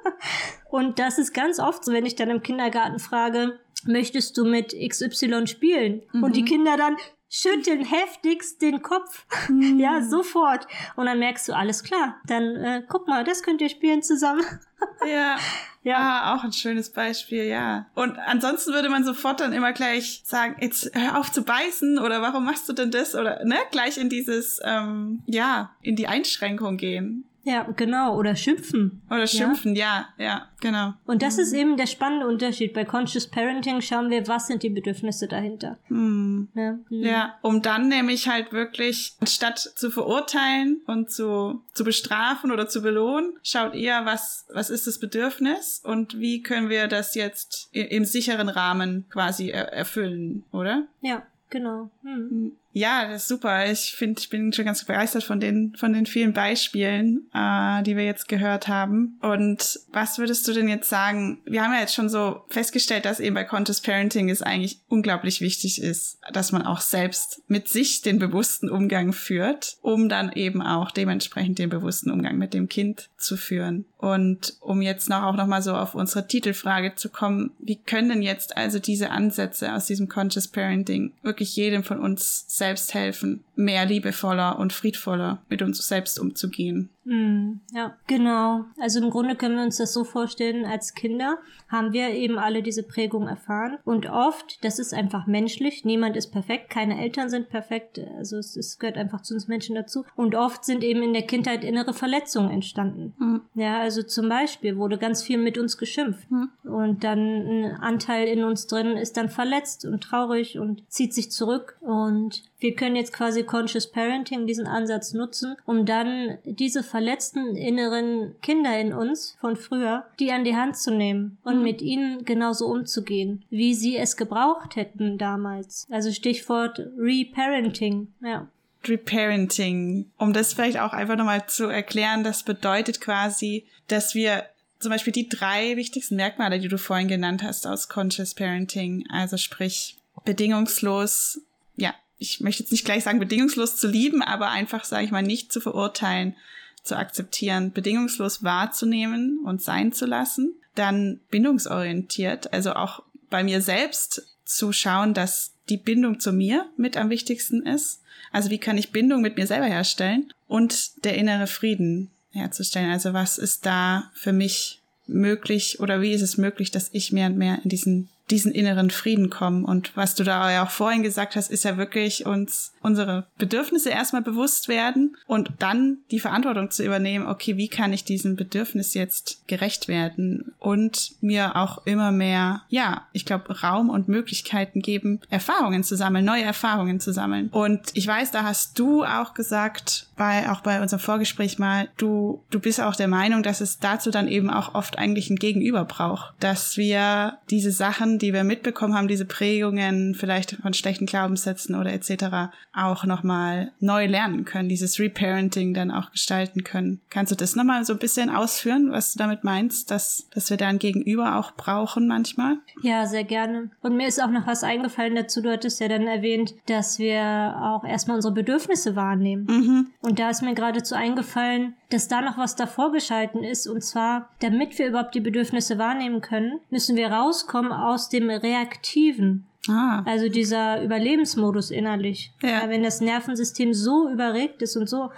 und das ist ganz oft so, wenn ich dann im Kindergarten frage, möchtest du mit XY spielen? Mhm. Und die mhm. Kinder dann, schütteln heftigst den Kopf. Mhm. Ja, sofort. Und dann merkst du, alles klar. Dann äh, guck mal, das könnt ihr spielen zusammen. ja. Ja, ah, auch ein schönes Beispiel, ja. Und ansonsten würde man sofort dann immer gleich sagen, jetzt hör auf zu beißen oder warum machst du denn das? Oder ne, gleich in dieses, ähm, ja, in die Einschränkung gehen. Ja, genau. Oder schimpfen. Oder schimpfen, ja, ja, ja genau. Und das mhm. ist eben der spannende Unterschied. Bei Conscious Parenting schauen wir, was sind die Bedürfnisse dahinter. Mhm. Ja. Mhm. ja, um dann nämlich halt wirklich, statt zu verurteilen und zu, zu bestrafen oder zu belohnen, schaut ihr, was, was ist das Bedürfnis und wie können wir das jetzt im sicheren Rahmen quasi erfüllen, oder? Ja, genau. Hm. Mhm. Ja, das ist super. Ich finde, ich bin schon ganz begeistert von den, von den vielen Beispielen, äh, die wir jetzt gehört haben. Und was würdest du denn jetzt sagen? Wir haben ja jetzt schon so festgestellt, dass eben bei Conscious Parenting es eigentlich unglaublich wichtig ist, dass man auch selbst mit sich den bewussten Umgang führt, um dann eben auch dementsprechend den bewussten Umgang mit dem Kind zu führen. Und um jetzt noch auch noch mal so auf unsere Titelfrage zu kommen, wie können denn jetzt also diese Ansätze aus diesem Conscious Parenting wirklich jedem von uns helfen, mehr liebevoller und friedvoller mit uns selbst umzugehen. Mm, ja, genau. Also im Grunde können wir uns das so vorstellen, als Kinder haben wir eben alle diese Prägung erfahren. Und oft, das ist einfach menschlich, niemand ist perfekt, keine Eltern sind perfekt, also es, es gehört einfach zu uns Menschen dazu. Und oft sind eben in der Kindheit innere Verletzungen entstanden. Mhm. Ja, also zum Beispiel wurde ganz viel mit uns geschimpft. Mhm. Und dann ein Anteil in uns drin ist dann verletzt und traurig und zieht sich zurück. Und wir können jetzt quasi Conscious Parenting, diesen Ansatz nutzen, um dann diese verletzten inneren Kinder in uns von früher, die an die Hand zu nehmen und mhm. mit ihnen genauso umzugehen, wie sie es gebraucht hätten damals. Also Stichwort Reparenting, ja. Reparenting. Um das vielleicht auch einfach nochmal zu erklären, das bedeutet quasi, dass wir zum Beispiel die drei wichtigsten Merkmale, die du vorhin genannt hast aus Conscious Parenting, also sprich bedingungslos, ja, ich möchte jetzt nicht gleich sagen, bedingungslos zu lieben, aber einfach, sage ich mal, nicht zu verurteilen, zu akzeptieren, bedingungslos wahrzunehmen und sein zu lassen. Dann bindungsorientiert, also auch bei mir selbst zu schauen, dass die Bindung zu mir mit am wichtigsten ist. Also wie kann ich Bindung mit mir selber herstellen und der innere Frieden herzustellen. Also was ist da für mich möglich oder wie ist es möglich, dass ich mehr und mehr in diesen diesen inneren Frieden kommen. Und was du da ja auch vorhin gesagt hast, ist ja wirklich uns unsere Bedürfnisse erstmal bewusst werden und dann die Verantwortung zu übernehmen, okay, wie kann ich diesem Bedürfnis jetzt gerecht werden und mir auch immer mehr, ja, ich glaube, Raum und Möglichkeiten geben, Erfahrungen zu sammeln, neue Erfahrungen zu sammeln. Und ich weiß, da hast du auch gesagt, bei, auch bei unserem Vorgespräch mal, du, du bist auch der Meinung, dass es dazu dann eben auch oft eigentlich ein Gegenüber braucht, dass wir diese Sachen die wir mitbekommen haben, diese Prägungen vielleicht von schlechten Glaubenssätzen oder etc. auch nochmal neu lernen können, dieses Reparenting dann auch gestalten können. Kannst du das nochmal so ein bisschen ausführen, was du damit meinst, dass, dass wir da ein Gegenüber auch brauchen manchmal? Ja, sehr gerne. Und mir ist auch noch was eingefallen dazu. Du hattest ja dann erwähnt, dass wir auch erstmal unsere Bedürfnisse wahrnehmen. Mhm. Und da ist mir geradezu eingefallen, dass da noch was davor geschalten ist. Und zwar, damit wir überhaupt die Bedürfnisse wahrnehmen können, müssen wir rauskommen aus dem Reaktiven. Ah. Also dieser Überlebensmodus innerlich. Ja. Wenn das Nervensystem so überregt ist und so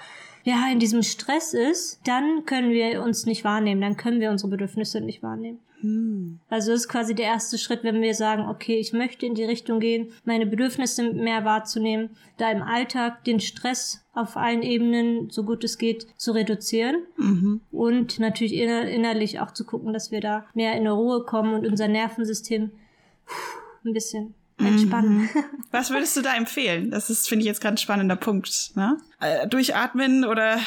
ja in diesem Stress ist, dann können wir uns nicht wahrnehmen, dann können wir unsere Bedürfnisse nicht wahrnehmen. Hm. Also das ist quasi der erste Schritt, wenn wir sagen, okay, ich möchte in die Richtung gehen, meine Bedürfnisse mehr wahrzunehmen, da im Alltag den Stress auf allen Ebenen, so gut es geht, zu reduzieren mhm. und natürlich inner innerlich auch zu gucken, dass wir da mehr in Ruhe kommen und unser Nervensystem ein bisschen entspannen. Mhm. Was würdest du da empfehlen? Das ist, finde ich, jetzt ein spannender Punkt. Ne? Äh, durchatmen oder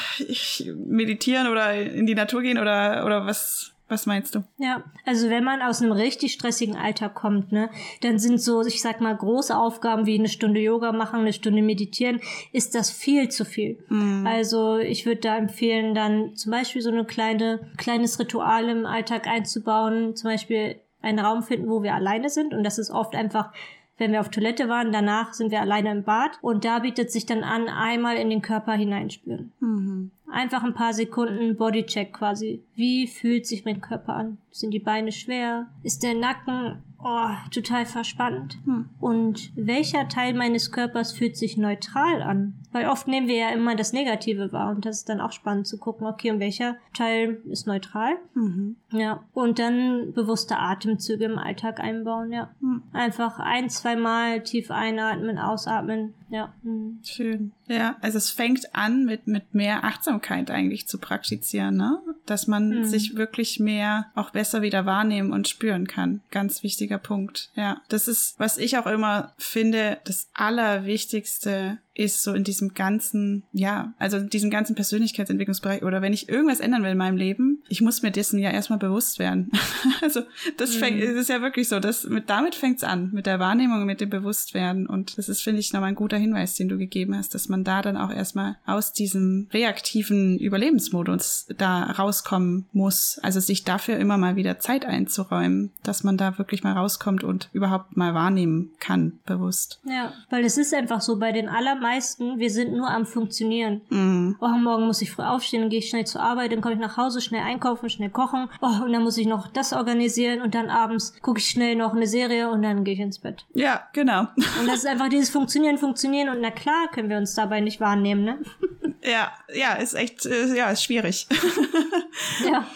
meditieren oder in die Natur gehen oder, oder was? Was meinst du? Ja, also wenn man aus einem richtig stressigen Alltag kommt, ne, dann sind so, ich sag mal, große Aufgaben wie eine Stunde Yoga machen, eine Stunde meditieren, ist das viel zu viel. Mhm. Also ich würde da empfehlen, dann zum Beispiel so eine kleine, kleines Ritual im Alltag einzubauen, zum Beispiel einen Raum finden, wo wir alleine sind und das ist oft einfach wenn wir auf Toilette waren. Danach sind wir alleine im Bad und da bietet sich dann an, einmal in den Körper hineinspüren. Mhm. Einfach ein paar Sekunden Bodycheck quasi. Wie fühlt sich mein Körper an? Sind die Beine schwer? Ist der Nacken oh, total verspannt? Hm. Und welcher Teil meines Körpers fühlt sich neutral an? Weil oft nehmen wir ja immer das Negative wahr und das ist dann auch spannend zu gucken, okay, und welcher Teil ist neutral? Mhm. Ja, und dann bewusste Atemzüge im Alltag einbauen, ja. Mhm. Einfach ein, zwei Mal tief einatmen, ausatmen, ja. Mhm. Schön. Ja, also es fängt an mit, mit mehr Achtsamkeit eigentlich zu praktizieren, ne? Dass man mhm. sich wirklich mehr auch besser wieder wahrnehmen und spüren kann. Ganz wichtiger Punkt. Ja. Das ist, was ich auch immer finde, das Allerwichtigste ist so in diesem ganzen, ja, also in diesem ganzen Persönlichkeitsentwicklungsbereich oder wenn ich irgendwas ändern will in meinem Leben, ich muss mir dessen ja erstmal bewusst werden. also das fängt, mhm. ist ja wirklich so, das, mit, damit fängt's an, mit der Wahrnehmung, mit dem Bewusstwerden und das ist, finde ich, nochmal ein guter Hinweis, den du gegeben hast, dass man da dann auch erstmal aus diesem reaktiven Überlebensmodus da rauskommen muss, also sich dafür immer mal wieder Zeit einzuräumen, dass man da wirklich mal rauskommt und überhaupt mal wahrnehmen kann, bewusst. Ja, weil es ist einfach so bei den allermeisten meisten, wir sind nur am Funktionieren. Mm. Oh, morgen muss ich früh aufstehen, dann gehe ich schnell zur Arbeit, dann komme ich nach Hause, schnell einkaufen, schnell kochen. Oh, und dann muss ich noch das organisieren und dann abends gucke ich schnell noch eine Serie und dann gehe ich ins Bett. Ja, genau. Und das ist einfach dieses Funktionieren, Funktionieren und na klar können wir uns dabei nicht wahrnehmen, ne? Ja, ja, ist echt, äh, ja, ist schwierig. ja.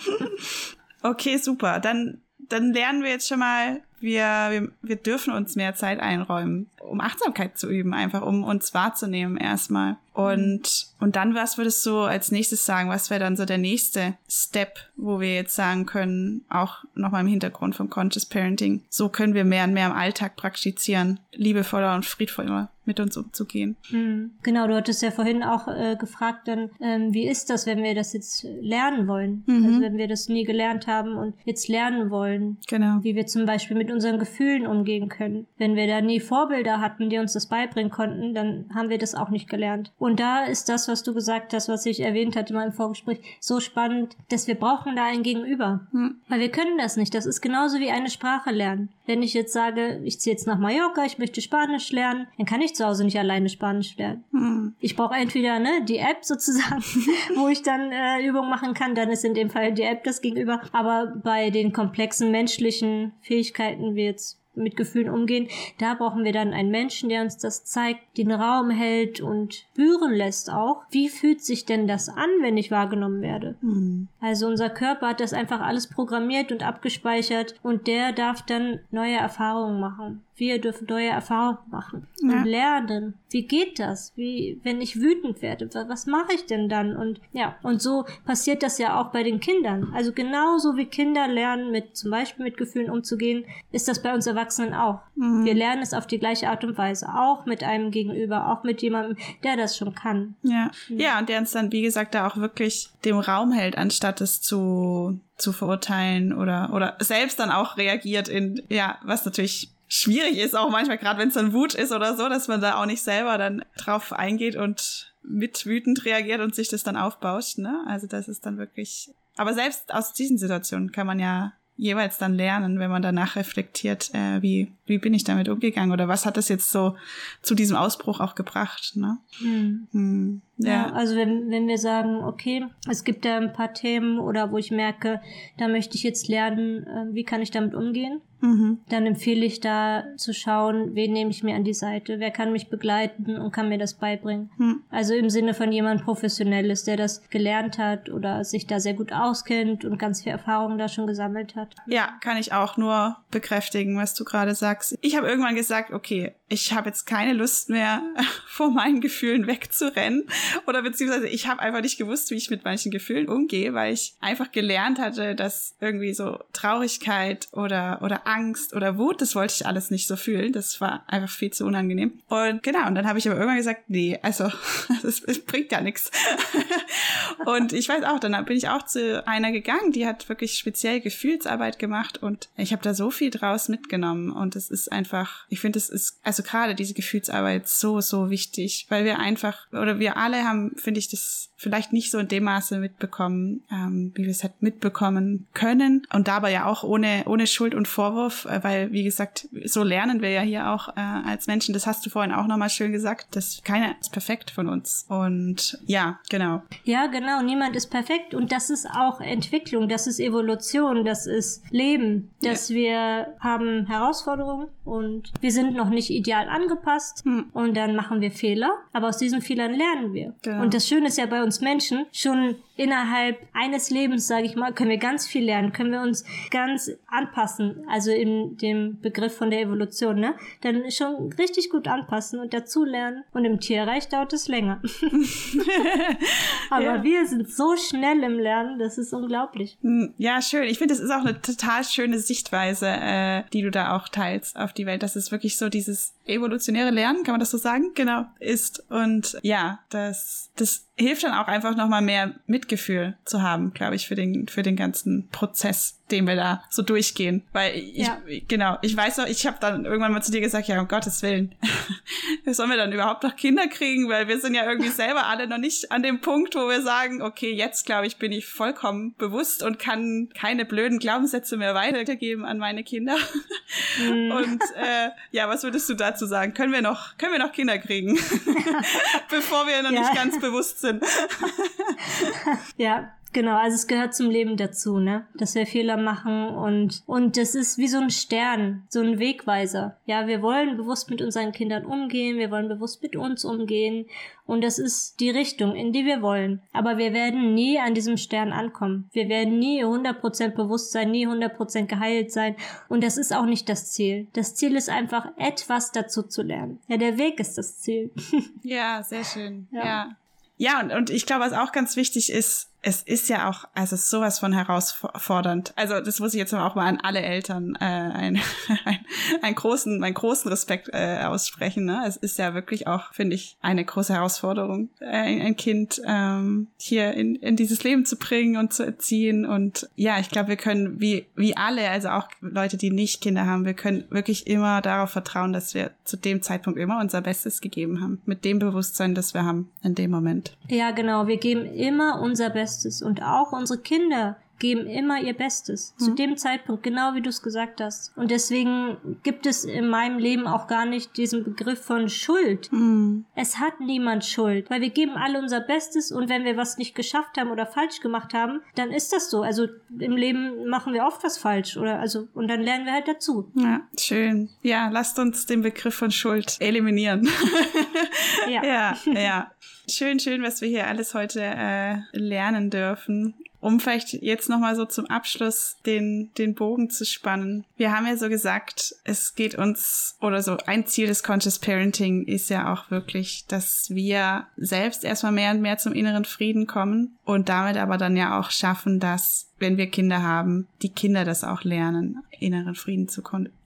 Okay, super. Dann, dann lernen wir jetzt schon mal, wir, wir, wir dürfen uns mehr Zeit einräumen um Achtsamkeit zu üben, einfach um uns wahrzunehmen erstmal. Und, und dann, was würdest du als nächstes sagen? Was wäre dann so der nächste Step, wo wir jetzt sagen können, auch nochmal im Hintergrund vom Conscious Parenting, so können wir mehr und mehr im Alltag praktizieren, liebevoller und friedvoller mit uns umzugehen. Mhm. Genau, du hattest ja vorhin auch äh, gefragt, dann, ähm, wie ist das, wenn wir das jetzt lernen wollen? Mhm. Also wenn wir das nie gelernt haben und jetzt lernen wollen. Genau. Wie wir zum Beispiel mit unseren Gefühlen umgehen können. Wenn wir da nie Vorbilder hatten, die uns das beibringen konnten, dann haben wir das auch nicht gelernt. Und da ist das, was du gesagt hast, was ich erwähnt hatte in meinem Vorgespräch, so spannend, dass wir brauchen da ein Gegenüber. Hm. Weil wir können das nicht. Das ist genauso wie eine Sprache lernen. Wenn ich jetzt sage, ich ziehe jetzt nach Mallorca, ich möchte Spanisch lernen, dann kann ich zu Hause nicht alleine Spanisch lernen. Hm. Ich brauche entweder ne, die App sozusagen, wo ich dann äh, Übungen machen kann, dann ist in dem Fall die App das Gegenüber. Aber bei den komplexen menschlichen Fähigkeiten wie jetzt mit Gefühlen umgehen. Da brauchen wir dann einen Menschen, der uns das zeigt, den Raum hält und spüren lässt auch. Wie fühlt sich denn das an, wenn ich wahrgenommen werde? Mhm. Also unser Körper hat das einfach alles programmiert und abgespeichert und der darf dann neue Erfahrungen machen. Wir dürfen neue Erfahrungen machen ja. und lernen. Wie geht das? Wie, wenn ich wütend werde, was mache ich denn dann? Und ja, und so passiert das ja auch bei den Kindern. Also genauso wie Kinder lernen, mit zum Beispiel mit Gefühlen umzugehen, ist das bei uns Erwachsenen auch. Mhm. Wir lernen es auf die gleiche Art und Weise, auch mit einem Gegenüber, auch mit jemandem, der das schon kann. Ja, mhm. ja, und der uns dann, wie gesagt, da auch wirklich dem Raum hält, anstatt es zu zu verurteilen oder oder selbst dann auch reagiert in ja was natürlich schwierig ist, auch manchmal, gerade wenn es dann Wut ist oder so, dass man da auch nicht selber dann drauf eingeht und mit wütend reagiert und sich das dann aufbauscht, ne? Also das ist dann wirklich. Aber selbst aus diesen Situationen kann man ja jeweils dann lernen, wenn man danach reflektiert, äh, wie, wie bin ich damit umgegangen oder was hat das jetzt so zu diesem Ausbruch auch gebracht. Ne? Hm. Hm. Ja. ja, also wenn, wenn wir sagen, okay, es gibt da ein paar Themen oder wo ich merke, da möchte ich jetzt lernen, äh, wie kann ich damit umgehen, mhm. dann empfehle ich da zu schauen, wen nehme ich mir an die Seite, wer kann mich begleiten und kann mir das beibringen. Mhm. Also im Sinne von jemand Professionelles, der das gelernt hat oder sich da sehr gut auskennt und ganz viel Erfahrung da schon gesammelt hat. Ja, kann ich auch nur bekräftigen, was du gerade sagst. Ich habe irgendwann gesagt, okay, ich habe jetzt keine Lust mehr, vor meinen Gefühlen wegzurennen. Oder beziehungsweise ich habe einfach nicht gewusst, wie ich mit manchen Gefühlen umgehe, weil ich einfach gelernt hatte, dass irgendwie so Traurigkeit oder, oder Angst oder Wut, das wollte ich alles nicht so fühlen. Das war einfach viel zu unangenehm. Und genau, und dann habe ich aber irgendwann gesagt, nee, also das bringt ja nichts. und ich weiß auch, dann bin ich auch zu einer gegangen, die hat wirklich speziell Gefühlsarbeit gemacht und ich habe da so viel draus mitgenommen. Und es ist einfach, ich finde, es ist, also gerade diese Gefühlsarbeit so, so wichtig, weil wir einfach, oder wir alle haben, finde ich, das vielleicht nicht so in dem Maße mitbekommen, ähm, wie wir es halt mitbekommen können. Und dabei ja auch ohne, ohne Schuld und Vorwurf, äh, weil, wie gesagt, so lernen wir ja hier auch äh, als Menschen. Das hast du vorhin auch nochmal schön gesagt, dass keiner ist perfekt von uns. Und ja, genau. Ja, genau. Niemand ist perfekt. Und das ist auch Entwicklung, das ist Evolution, das ist Leben, dass ja. wir haben Herausforderungen und wir sind noch nicht ideal angepasst hm. und dann machen wir Fehler. Aber aus diesen Fehlern lernen wir. Genau. Und das Schöne ist ja bei uns Menschen, schon innerhalb eines Lebens, sage ich mal, können wir ganz viel lernen, können wir uns ganz anpassen, also in dem Begriff von der Evolution, ne? Dann schon richtig gut anpassen und dazu lernen. Und im Tierreich dauert es länger. Aber ja. wir sind so schnell im Lernen, das ist unglaublich. Hm, ja, schön. Ich finde, das ist auch eine total schöne Sichtweise, äh, die du da auch teilst auf die Welt. Das ist wirklich so dieses evolutionäre Lernen, kann man das so sagen? Genau, ist. Und ja, das, das hilft dann auch einfach nochmal mehr Mitgefühl zu haben, glaube ich, für den, für den ganzen Prozess, den wir da so durchgehen. Weil ich, ja. genau, ich weiß noch, ich habe dann irgendwann mal zu dir gesagt, ja, um Gottes Willen, sollen wir dann überhaupt noch Kinder kriegen? Weil wir sind ja irgendwie selber alle noch nicht an dem Punkt, wo wir sagen, okay, jetzt glaube ich, bin ich vollkommen bewusst und kann keine blöden Glaubenssätze mehr weitergeben an meine Kinder. Mhm. Und äh, ja, was würdest du dazu sagen? Können wir noch, können wir noch Kinder kriegen? Bevor wir noch ja. nicht ganz bewusst sind. ja, Genau, also es gehört zum Leben dazu, ne? Dass wir Fehler machen und, und das ist wie so ein Stern, so ein Wegweiser. Ja, wir wollen bewusst mit unseren Kindern umgehen, wir wollen bewusst mit uns umgehen und das ist die Richtung, in die wir wollen. Aber wir werden nie an diesem Stern ankommen. Wir werden nie 100% bewusst sein, nie 100% geheilt sein und das ist auch nicht das Ziel. Das Ziel ist einfach etwas dazu zu lernen. Ja, der Weg ist das Ziel. ja, sehr schön. ja. ja. Ja, und, und ich glaube, was auch ganz wichtig ist, es ist ja auch, also sowas von herausfordernd. Also das muss ich jetzt auch mal an alle Eltern äh, ein, ein, einen großen, meinen großen Respekt äh, aussprechen. Ne? Es ist ja wirklich auch, finde ich, eine große Herausforderung, äh, ein Kind ähm, hier in, in dieses Leben zu bringen und zu erziehen. Und ja, ich glaube, wir können wie wie alle, also auch Leute, die nicht Kinder haben, wir können wirklich immer darauf vertrauen, dass wir zu dem Zeitpunkt immer unser Bestes gegeben haben, mit dem Bewusstsein, das wir haben in dem Moment. Ja, genau. Wir geben immer unser Bestes Bestes und auch unsere Kinder geben immer ihr Bestes. Mhm. Zu dem Zeitpunkt, genau wie du es gesagt hast. Und deswegen gibt es in meinem Leben auch gar nicht diesen Begriff von Schuld. Mhm. Es hat niemand Schuld, weil wir geben alle unser Bestes und wenn wir was nicht geschafft haben oder falsch gemacht haben, dann ist das so. Also im Leben machen wir oft was falsch oder also und dann lernen wir halt dazu. Ja, schön. Ja, lasst uns den Begriff von Schuld eliminieren. ja. ja, ja. Schön, schön, was wir hier alles heute äh, lernen dürfen. Um vielleicht jetzt nochmal so zum Abschluss den, den Bogen zu spannen. Wir haben ja so gesagt, es geht uns, oder so ein Ziel des Conscious Parenting ist ja auch wirklich, dass wir selbst erstmal mehr und mehr zum inneren Frieden kommen und damit aber dann ja auch schaffen, dass, wenn wir Kinder haben, die Kinder das auch lernen, inneren Frieden zu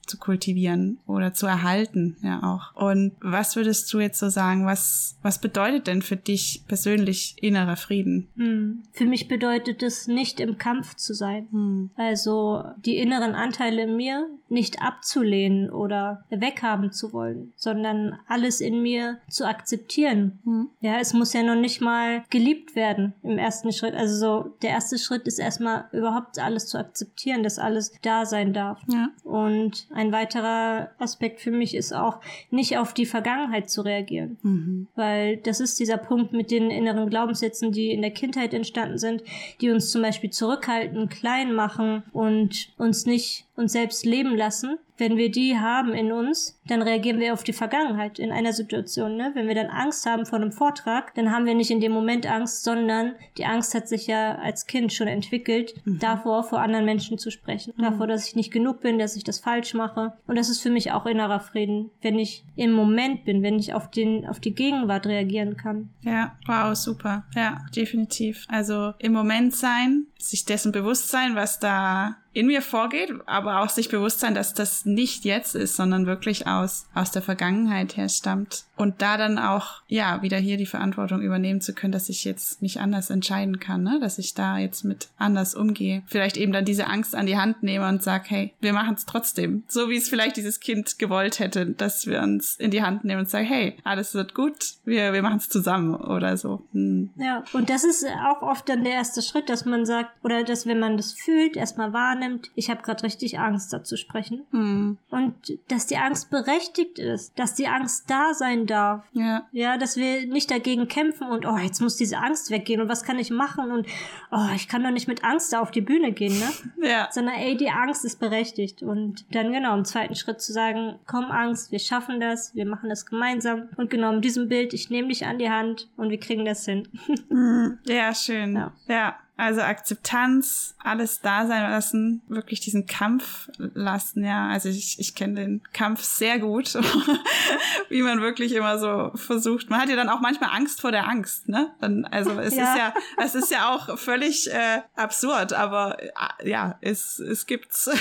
zu kultivieren oder zu erhalten, ja auch. Und was würdest du jetzt so sagen, was, was bedeutet denn für dich persönlich innerer Frieden? Hm. Für mich bedeutet es nicht im Kampf zu sein. Hm. Also die inneren Anteile in mir nicht abzulehnen oder weghaben zu wollen, sondern alles in mir zu akzeptieren. Hm. Ja, es muss ja noch nicht mal geliebt werden im ersten Schritt. Also so, der erste Schritt ist erstmal überhaupt alles zu akzeptieren, dass alles da sein darf. Ja. Und ein weiterer Aspekt für mich ist auch, nicht auf die Vergangenheit zu reagieren. Mhm. Weil das ist dieser Punkt mit den inneren Glaubenssätzen, die in der Kindheit entstanden sind, die uns zum Beispiel zurückhalten, klein machen und uns nicht uns selbst leben lassen, wenn wir die haben in uns, dann reagieren wir auf die Vergangenheit in einer Situation. Ne? Wenn wir dann Angst haben vor einem Vortrag, dann haben wir nicht in dem Moment Angst, sondern die Angst hat sich ja als Kind schon entwickelt, mhm. davor vor anderen Menschen zu sprechen, mhm. davor, dass ich nicht genug bin, dass ich das falsch mache. Und das ist für mich auch innerer Frieden, wenn ich im Moment bin, wenn ich auf den auf die Gegenwart reagieren kann. Ja, wow, super. Ja, definitiv. Also im Moment sein, sich dessen bewusst sein, was da in mir vorgeht, aber auch sich bewusst sein, dass das nicht jetzt ist, sondern wirklich aus, aus der Vergangenheit her stammt. Und da dann auch, ja, wieder hier die Verantwortung übernehmen zu können, dass ich jetzt mich anders entscheiden kann, ne? dass ich da jetzt mit anders umgehe. Vielleicht eben dann diese Angst an die Hand nehme und sage, hey, wir machen es trotzdem. So wie es vielleicht dieses Kind gewollt hätte, dass wir uns in die Hand nehmen und sagen, hey, alles wird gut, wir, wir machen es zusammen oder so. Hm. Ja, und das ist auch oft dann der erste Schritt, dass man sagt, oder dass, wenn man das fühlt, erstmal wahrnimmt, wahrnimmt, ich habe gerade richtig Angst, da zu sprechen. Mhm. Und dass die Angst berechtigt ist, dass die Angst da sein darf. Ja. Ja, dass wir nicht dagegen kämpfen und, oh, jetzt muss diese Angst weggehen und was kann ich machen und, oh, ich kann doch nicht mit Angst da auf die Bühne gehen, ne? Ja. Sondern, ey, die Angst ist berechtigt. Und dann genau im zweiten Schritt zu sagen, komm Angst, wir schaffen das, wir machen das gemeinsam. Und genau in diesem Bild, ich nehme dich an die Hand und wir kriegen das hin. Mhm. ja, schön. Ja. ja. Also Akzeptanz, alles da sein lassen, wirklich diesen Kampf lassen, ja. Also ich, ich kenne den Kampf sehr gut, wie man wirklich immer so versucht. Man hat ja dann auch manchmal Angst vor der Angst, ne? Dann, also es ja. ist ja, es ist ja auch völlig äh, absurd, aber äh, ja, es, es gibt's.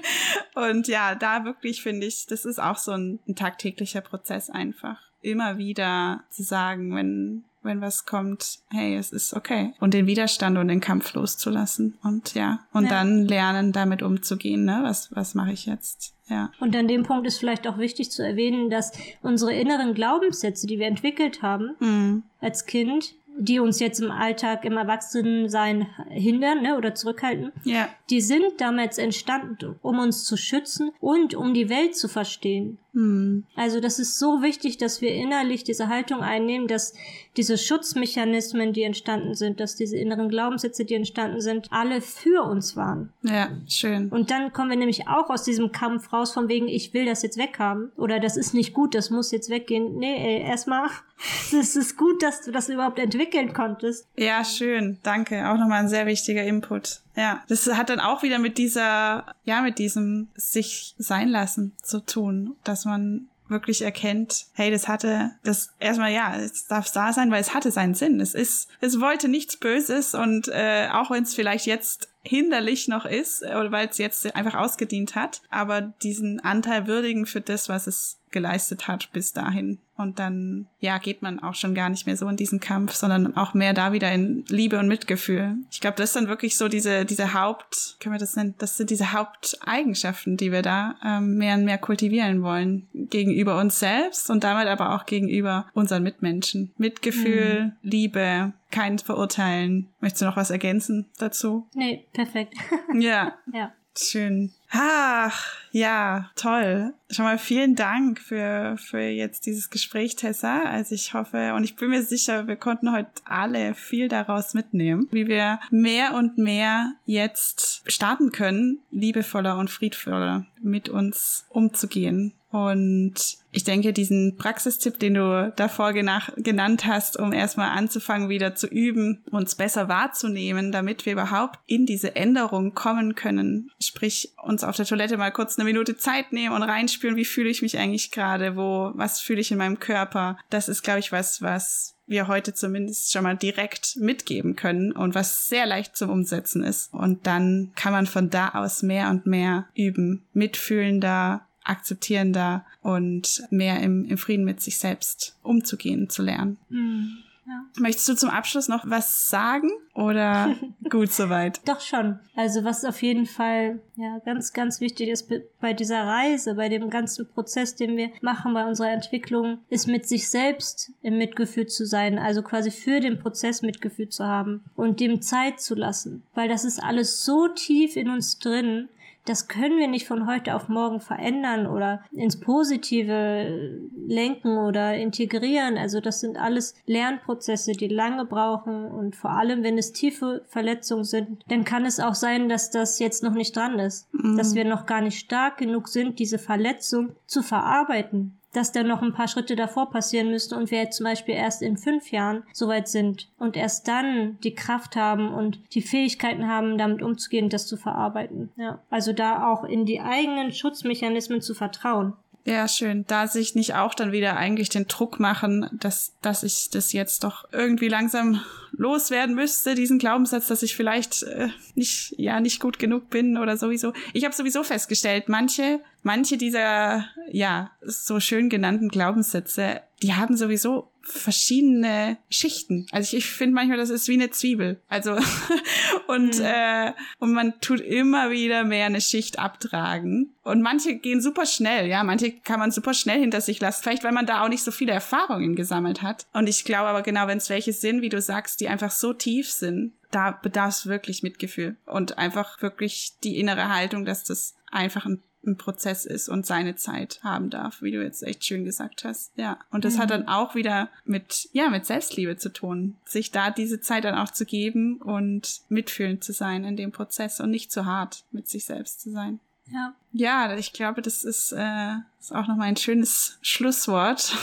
Und ja, da wirklich finde ich, das ist auch so ein, ein tagtäglicher Prozess einfach. Immer wieder zu sagen, wenn wenn was kommt, hey, es ist okay. Und den Widerstand und den Kampf loszulassen. Und ja, und ja. dann lernen, damit umzugehen, ne? Was, was mache ich jetzt? Ja. Und an dem Punkt ist vielleicht auch wichtig zu erwähnen, dass unsere inneren Glaubenssätze, die wir entwickelt haben, mhm. als Kind, die uns jetzt im Alltag im Erwachsenensein hindern ne, oder zurückhalten, ja. die sind damals entstanden, um uns zu schützen und um die Welt zu verstehen. Hm. Also das ist so wichtig, dass wir innerlich diese Haltung einnehmen, dass diese Schutzmechanismen, die entstanden sind, dass diese inneren Glaubenssätze, die entstanden sind, alle für uns waren. Ja, schön. Und dann kommen wir nämlich auch aus diesem Kampf raus, von wegen, ich will das jetzt weghaben oder das ist nicht gut, das muss jetzt weggehen. Nee, ey, erstmal, es ist gut, dass du das überhaupt entwickeln konntest. Ja, schön. Danke. Auch nochmal ein sehr wichtiger Input. Ja, das hat dann auch wieder mit dieser, ja, mit diesem sich sein lassen zu tun, dass man wirklich erkennt, hey, das hatte, das erstmal ja, es darf da sein, weil es hatte seinen Sinn. Es ist, es wollte nichts Böses und äh, auch wenn es vielleicht jetzt hinderlich noch ist, oder weil es jetzt einfach ausgedient hat, aber diesen Anteil würdigen für das, was es geleistet hat bis dahin. Und dann, ja, geht man auch schon gar nicht mehr so in diesen Kampf, sondern auch mehr da wieder in Liebe und Mitgefühl. Ich glaube, das ist dann wirklich so diese, diese Haupt, können wir das nennen, das sind diese Haupteigenschaften, die wir da ähm, mehr und mehr kultivieren wollen. Gegenüber uns selbst und damit aber auch gegenüber unseren Mitmenschen. Mitgefühl, mhm. Liebe, kein Verurteilen. Möchtest du noch was ergänzen dazu? Nee, perfekt. ja. Ja. Schön. Ach, ja, toll. Schon mal vielen Dank für, für jetzt dieses Gespräch, Tessa. Also ich hoffe und ich bin mir sicher, wir konnten heute alle viel daraus mitnehmen, wie wir mehr und mehr jetzt starten können, liebevoller und friedvoller mit uns umzugehen und ich denke, diesen Praxistipp, den du davor genannt hast, um erstmal anzufangen, wieder zu üben, uns besser wahrzunehmen, damit wir überhaupt in diese Änderung kommen können. Sprich, uns auf der Toilette mal kurz eine Minute Zeit nehmen und reinspüren, wie fühle ich mich eigentlich gerade, wo, was fühle ich in meinem Körper. Das ist, glaube ich, was, was wir heute zumindest schon mal direkt mitgeben können und was sehr leicht zum Umsetzen ist. Und dann kann man von da aus mehr und mehr üben, mitfühlender, akzeptierender und mehr im, im Frieden mit sich selbst umzugehen zu lernen. Mhm. Ja. Möchtest du zum Abschluss noch was sagen oder gut soweit? Doch schon. Also was auf jeden Fall ja ganz ganz wichtig ist bei dieser Reise, bei dem ganzen Prozess, den wir machen bei unserer Entwicklung, ist mit sich selbst im Mitgefühl zu sein, also quasi für den Prozess Mitgefühl zu haben und dem Zeit zu lassen, weil das ist alles so tief in uns drin, das können wir nicht von heute auf morgen verändern oder ins Positive lenken oder integrieren. Also das sind alles Lernprozesse, die lange brauchen und vor allem, wenn es tiefe Verletzungen sind, dann kann es auch sein, dass das jetzt noch nicht dran ist, mhm. dass wir noch gar nicht stark genug sind, diese Verletzung zu verarbeiten dass da noch ein paar Schritte davor passieren müssten und wir jetzt zum Beispiel erst in fünf Jahren soweit sind und erst dann die Kraft haben und die Fähigkeiten haben, damit umzugehen, das zu verarbeiten. Ja. Also da auch in die eigenen Schutzmechanismen zu vertrauen. Ja, schön. Da sich nicht auch dann wieder eigentlich den Druck machen, dass, dass ich das jetzt doch irgendwie langsam loswerden müsste, diesen Glaubenssatz, dass ich vielleicht äh, nicht, ja, nicht gut genug bin oder sowieso. Ich habe sowieso festgestellt, manche, manche dieser, ja, so schön genannten Glaubenssätze, die haben sowieso verschiedene Schichten. Also ich, ich finde manchmal, das ist wie eine Zwiebel. Also und mhm. äh, und man tut immer wieder mehr eine Schicht abtragen. Und manche gehen super schnell, ja, manche kann man super schnell hinter sich lassen. Vielleicht, weil man da auch nicht so viele Erfahrungen gesammelt hat. Und ich glaube aber genau, wenn es welche sind, wie du sagst, die einfach so tief sind, da bedarf es wirklich Mitgefühl und einfach wirklich die innere Haltung, dass das einfach ein ein Prozess ist und seine Zeit haben darf, wie du jetzt echt schön gesagt hast. Ja. Und das mhm. hat dann auch wieder mit, ja, mit Selbstliebe zu tun. Sich da diese Zeit dann auch zu geben und mitfühlend zu sein in dem Prozess und nicht zu hart mit sich selbst zu sein. Ja. Ja, ich glaube, das ist, äh, ist auch nochmal ein schönes Schlusswort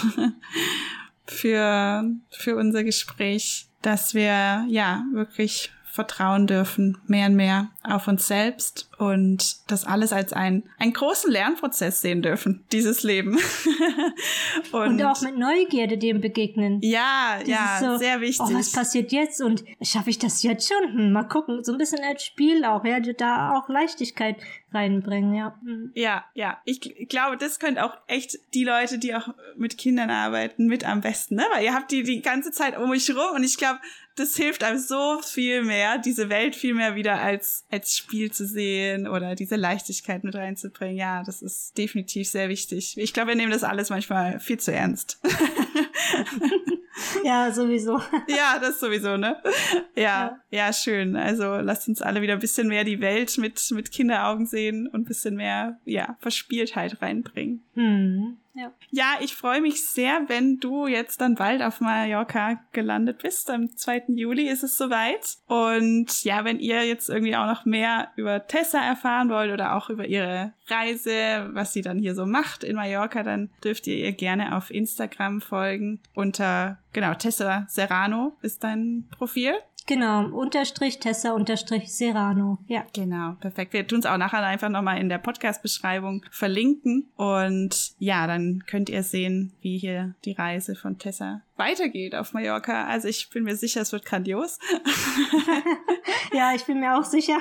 für, für unser Gespräch, dass wir ja wirklich vertrauen dürfen, mehr und mehr auf uns selbst und das alles als ein, einen großen Lernprozess sehen dürfen, dieses Leben. und, und, auch mit Neugierde dem begegnen. Ja, Dieses ja, so, sehr wichtig. Oh, was passiert jetzt und schaffe ich das jetzt schon? Hm, mal gucken, so ein bisschen als Spiel auch, ja, da auch Leichtigkeit reinbringen, ja. Mhm. Ja, ja, ich glaube, das könnt auch echt die Leute, die auch mit Kindern arbeiten, mit am besten, ne? Weil ihr habt die die ganze Zeit um euch rum und ich glaube, das hilft einem so viel mehr, diese Welt viel mehr wieder als, als Spiel zu sehen oder diese Leichtigkeit mit reinzubringen. Ja, das ist definitiv sehr wichtig. Ich glaube, wir nehmen das alles manchmal viel zu ernst. ja, sowieso. ja, das sowieso, ne? Ja, ja, ja, schön. Also lasst uns alle wieder ein bisschen mehr die Welt mit, mit Kinderaugen sehen und ein bisschen mehr, ja, Verspieltheit reinbringen. Hm. Ja. ja, ich freue mich sehr, wenn du jetzt dann bald auf Mallorca gelandet bist. Am 2. Juli ist es soweit. Und ja, wenn ihr jetzt irgendwie auch noch mehr über Tessa erfahren wollt oder auch über ihre Reise, was sie dann hier so macht in Mallorca, dann dürft ihr ihr gerne auf Instagram folgen. Unter, genau, Tessa Serrano ist dein Profil. Genau, unterstrich Tessa unterstrich Serrano. Ja. Genau, perfekt. Wir tun es auch nachher einfach nochmal in der Podcast-Beschreibung verlinken. Und ja, dann könnt ihr sehen, wie hier die Reise von Tessa weitergeht auf Mallorca. Also ich bin mir sicher, es wird grandios. ja, ich bin mir auch sicher.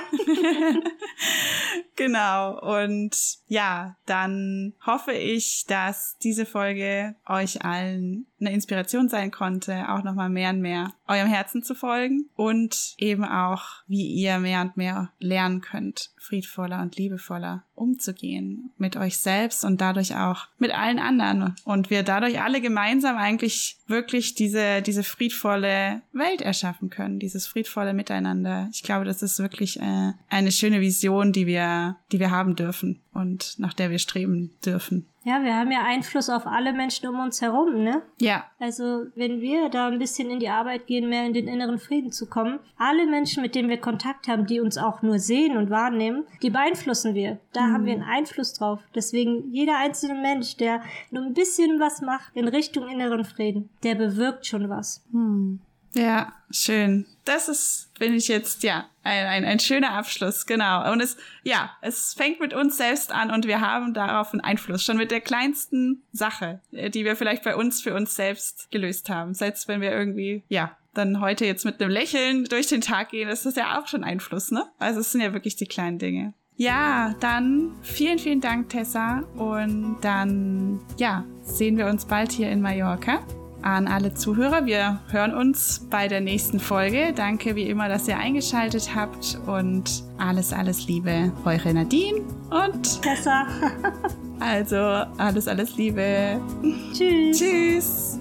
genau. Und ja, dann hoffe ich, dass diese Folge euch allen eine Inspiration sein konnte, auch nochmal mehr und mehr eurem Herzen zu folgen und eben auch, wie ihr mehr und mehr lernen könnt, friedvoller und liebevoller umzugehen mit euch selbst und dadurch auch mit allen anderen und wir dadurch alle gemeinsam eigentlich wirklich diese, diese friedvolle Welt erschaffen können, dieses friedvolle Miteinander. Ich glaube, das ist wirklich äh, eine schöne Vision, die wir, die wir haben dürfen und nach der wir streben dürfen. Ja, wir haben ja Einfluss auf alle Menschen um uns herum, ne? Ja. Also, wenn wir da ein bisschen in die Arbeit gehen, mehr in den inneren Frieden zu kommen, alle Menschen, mit denen wir Kontakt haben, die uns auch nur sehen und wahrnehmen, die beeinflussen wir. Da mhm. haben wir einen Einfluss drauf. Deswegen jeder einzelne Mensch, der nur ein bisschen was macht in Richtung inneren Frieden, der bewirkt schon was. Mhm. Ja, schön. Das ist, finde ich jetzt, ja, ein, ein, ein schöner Abschluss, genau. Und es, ja, es fängt mit uns selbst an und wir haben darauf einen Einfluss. Schon mit der kleinsten Sache, äh, die wir vielleicht bei uns für uns selbst gelöst haben. Selbst wenn wir irgendwie, ja, dann heute jetzt mit einem Lächeln durch den Tag gehen, ist das ja auch schon Einfluss, ne? Also es sind ja wirklich die kleinen Dinge. Ja, dann vielen, vielen Dank, Tessa. Und dann, ja, sehen wir uns bald hier in Mallorca an alle Zuhörer. Wir hören uns bei der nächsten Folge. Danke wie immer, dass ihr eingeschaltet habt und alles, alles Liebe, eure Nadine und Tessa. also alles, alles Liebe. Tschüss. Tschüss.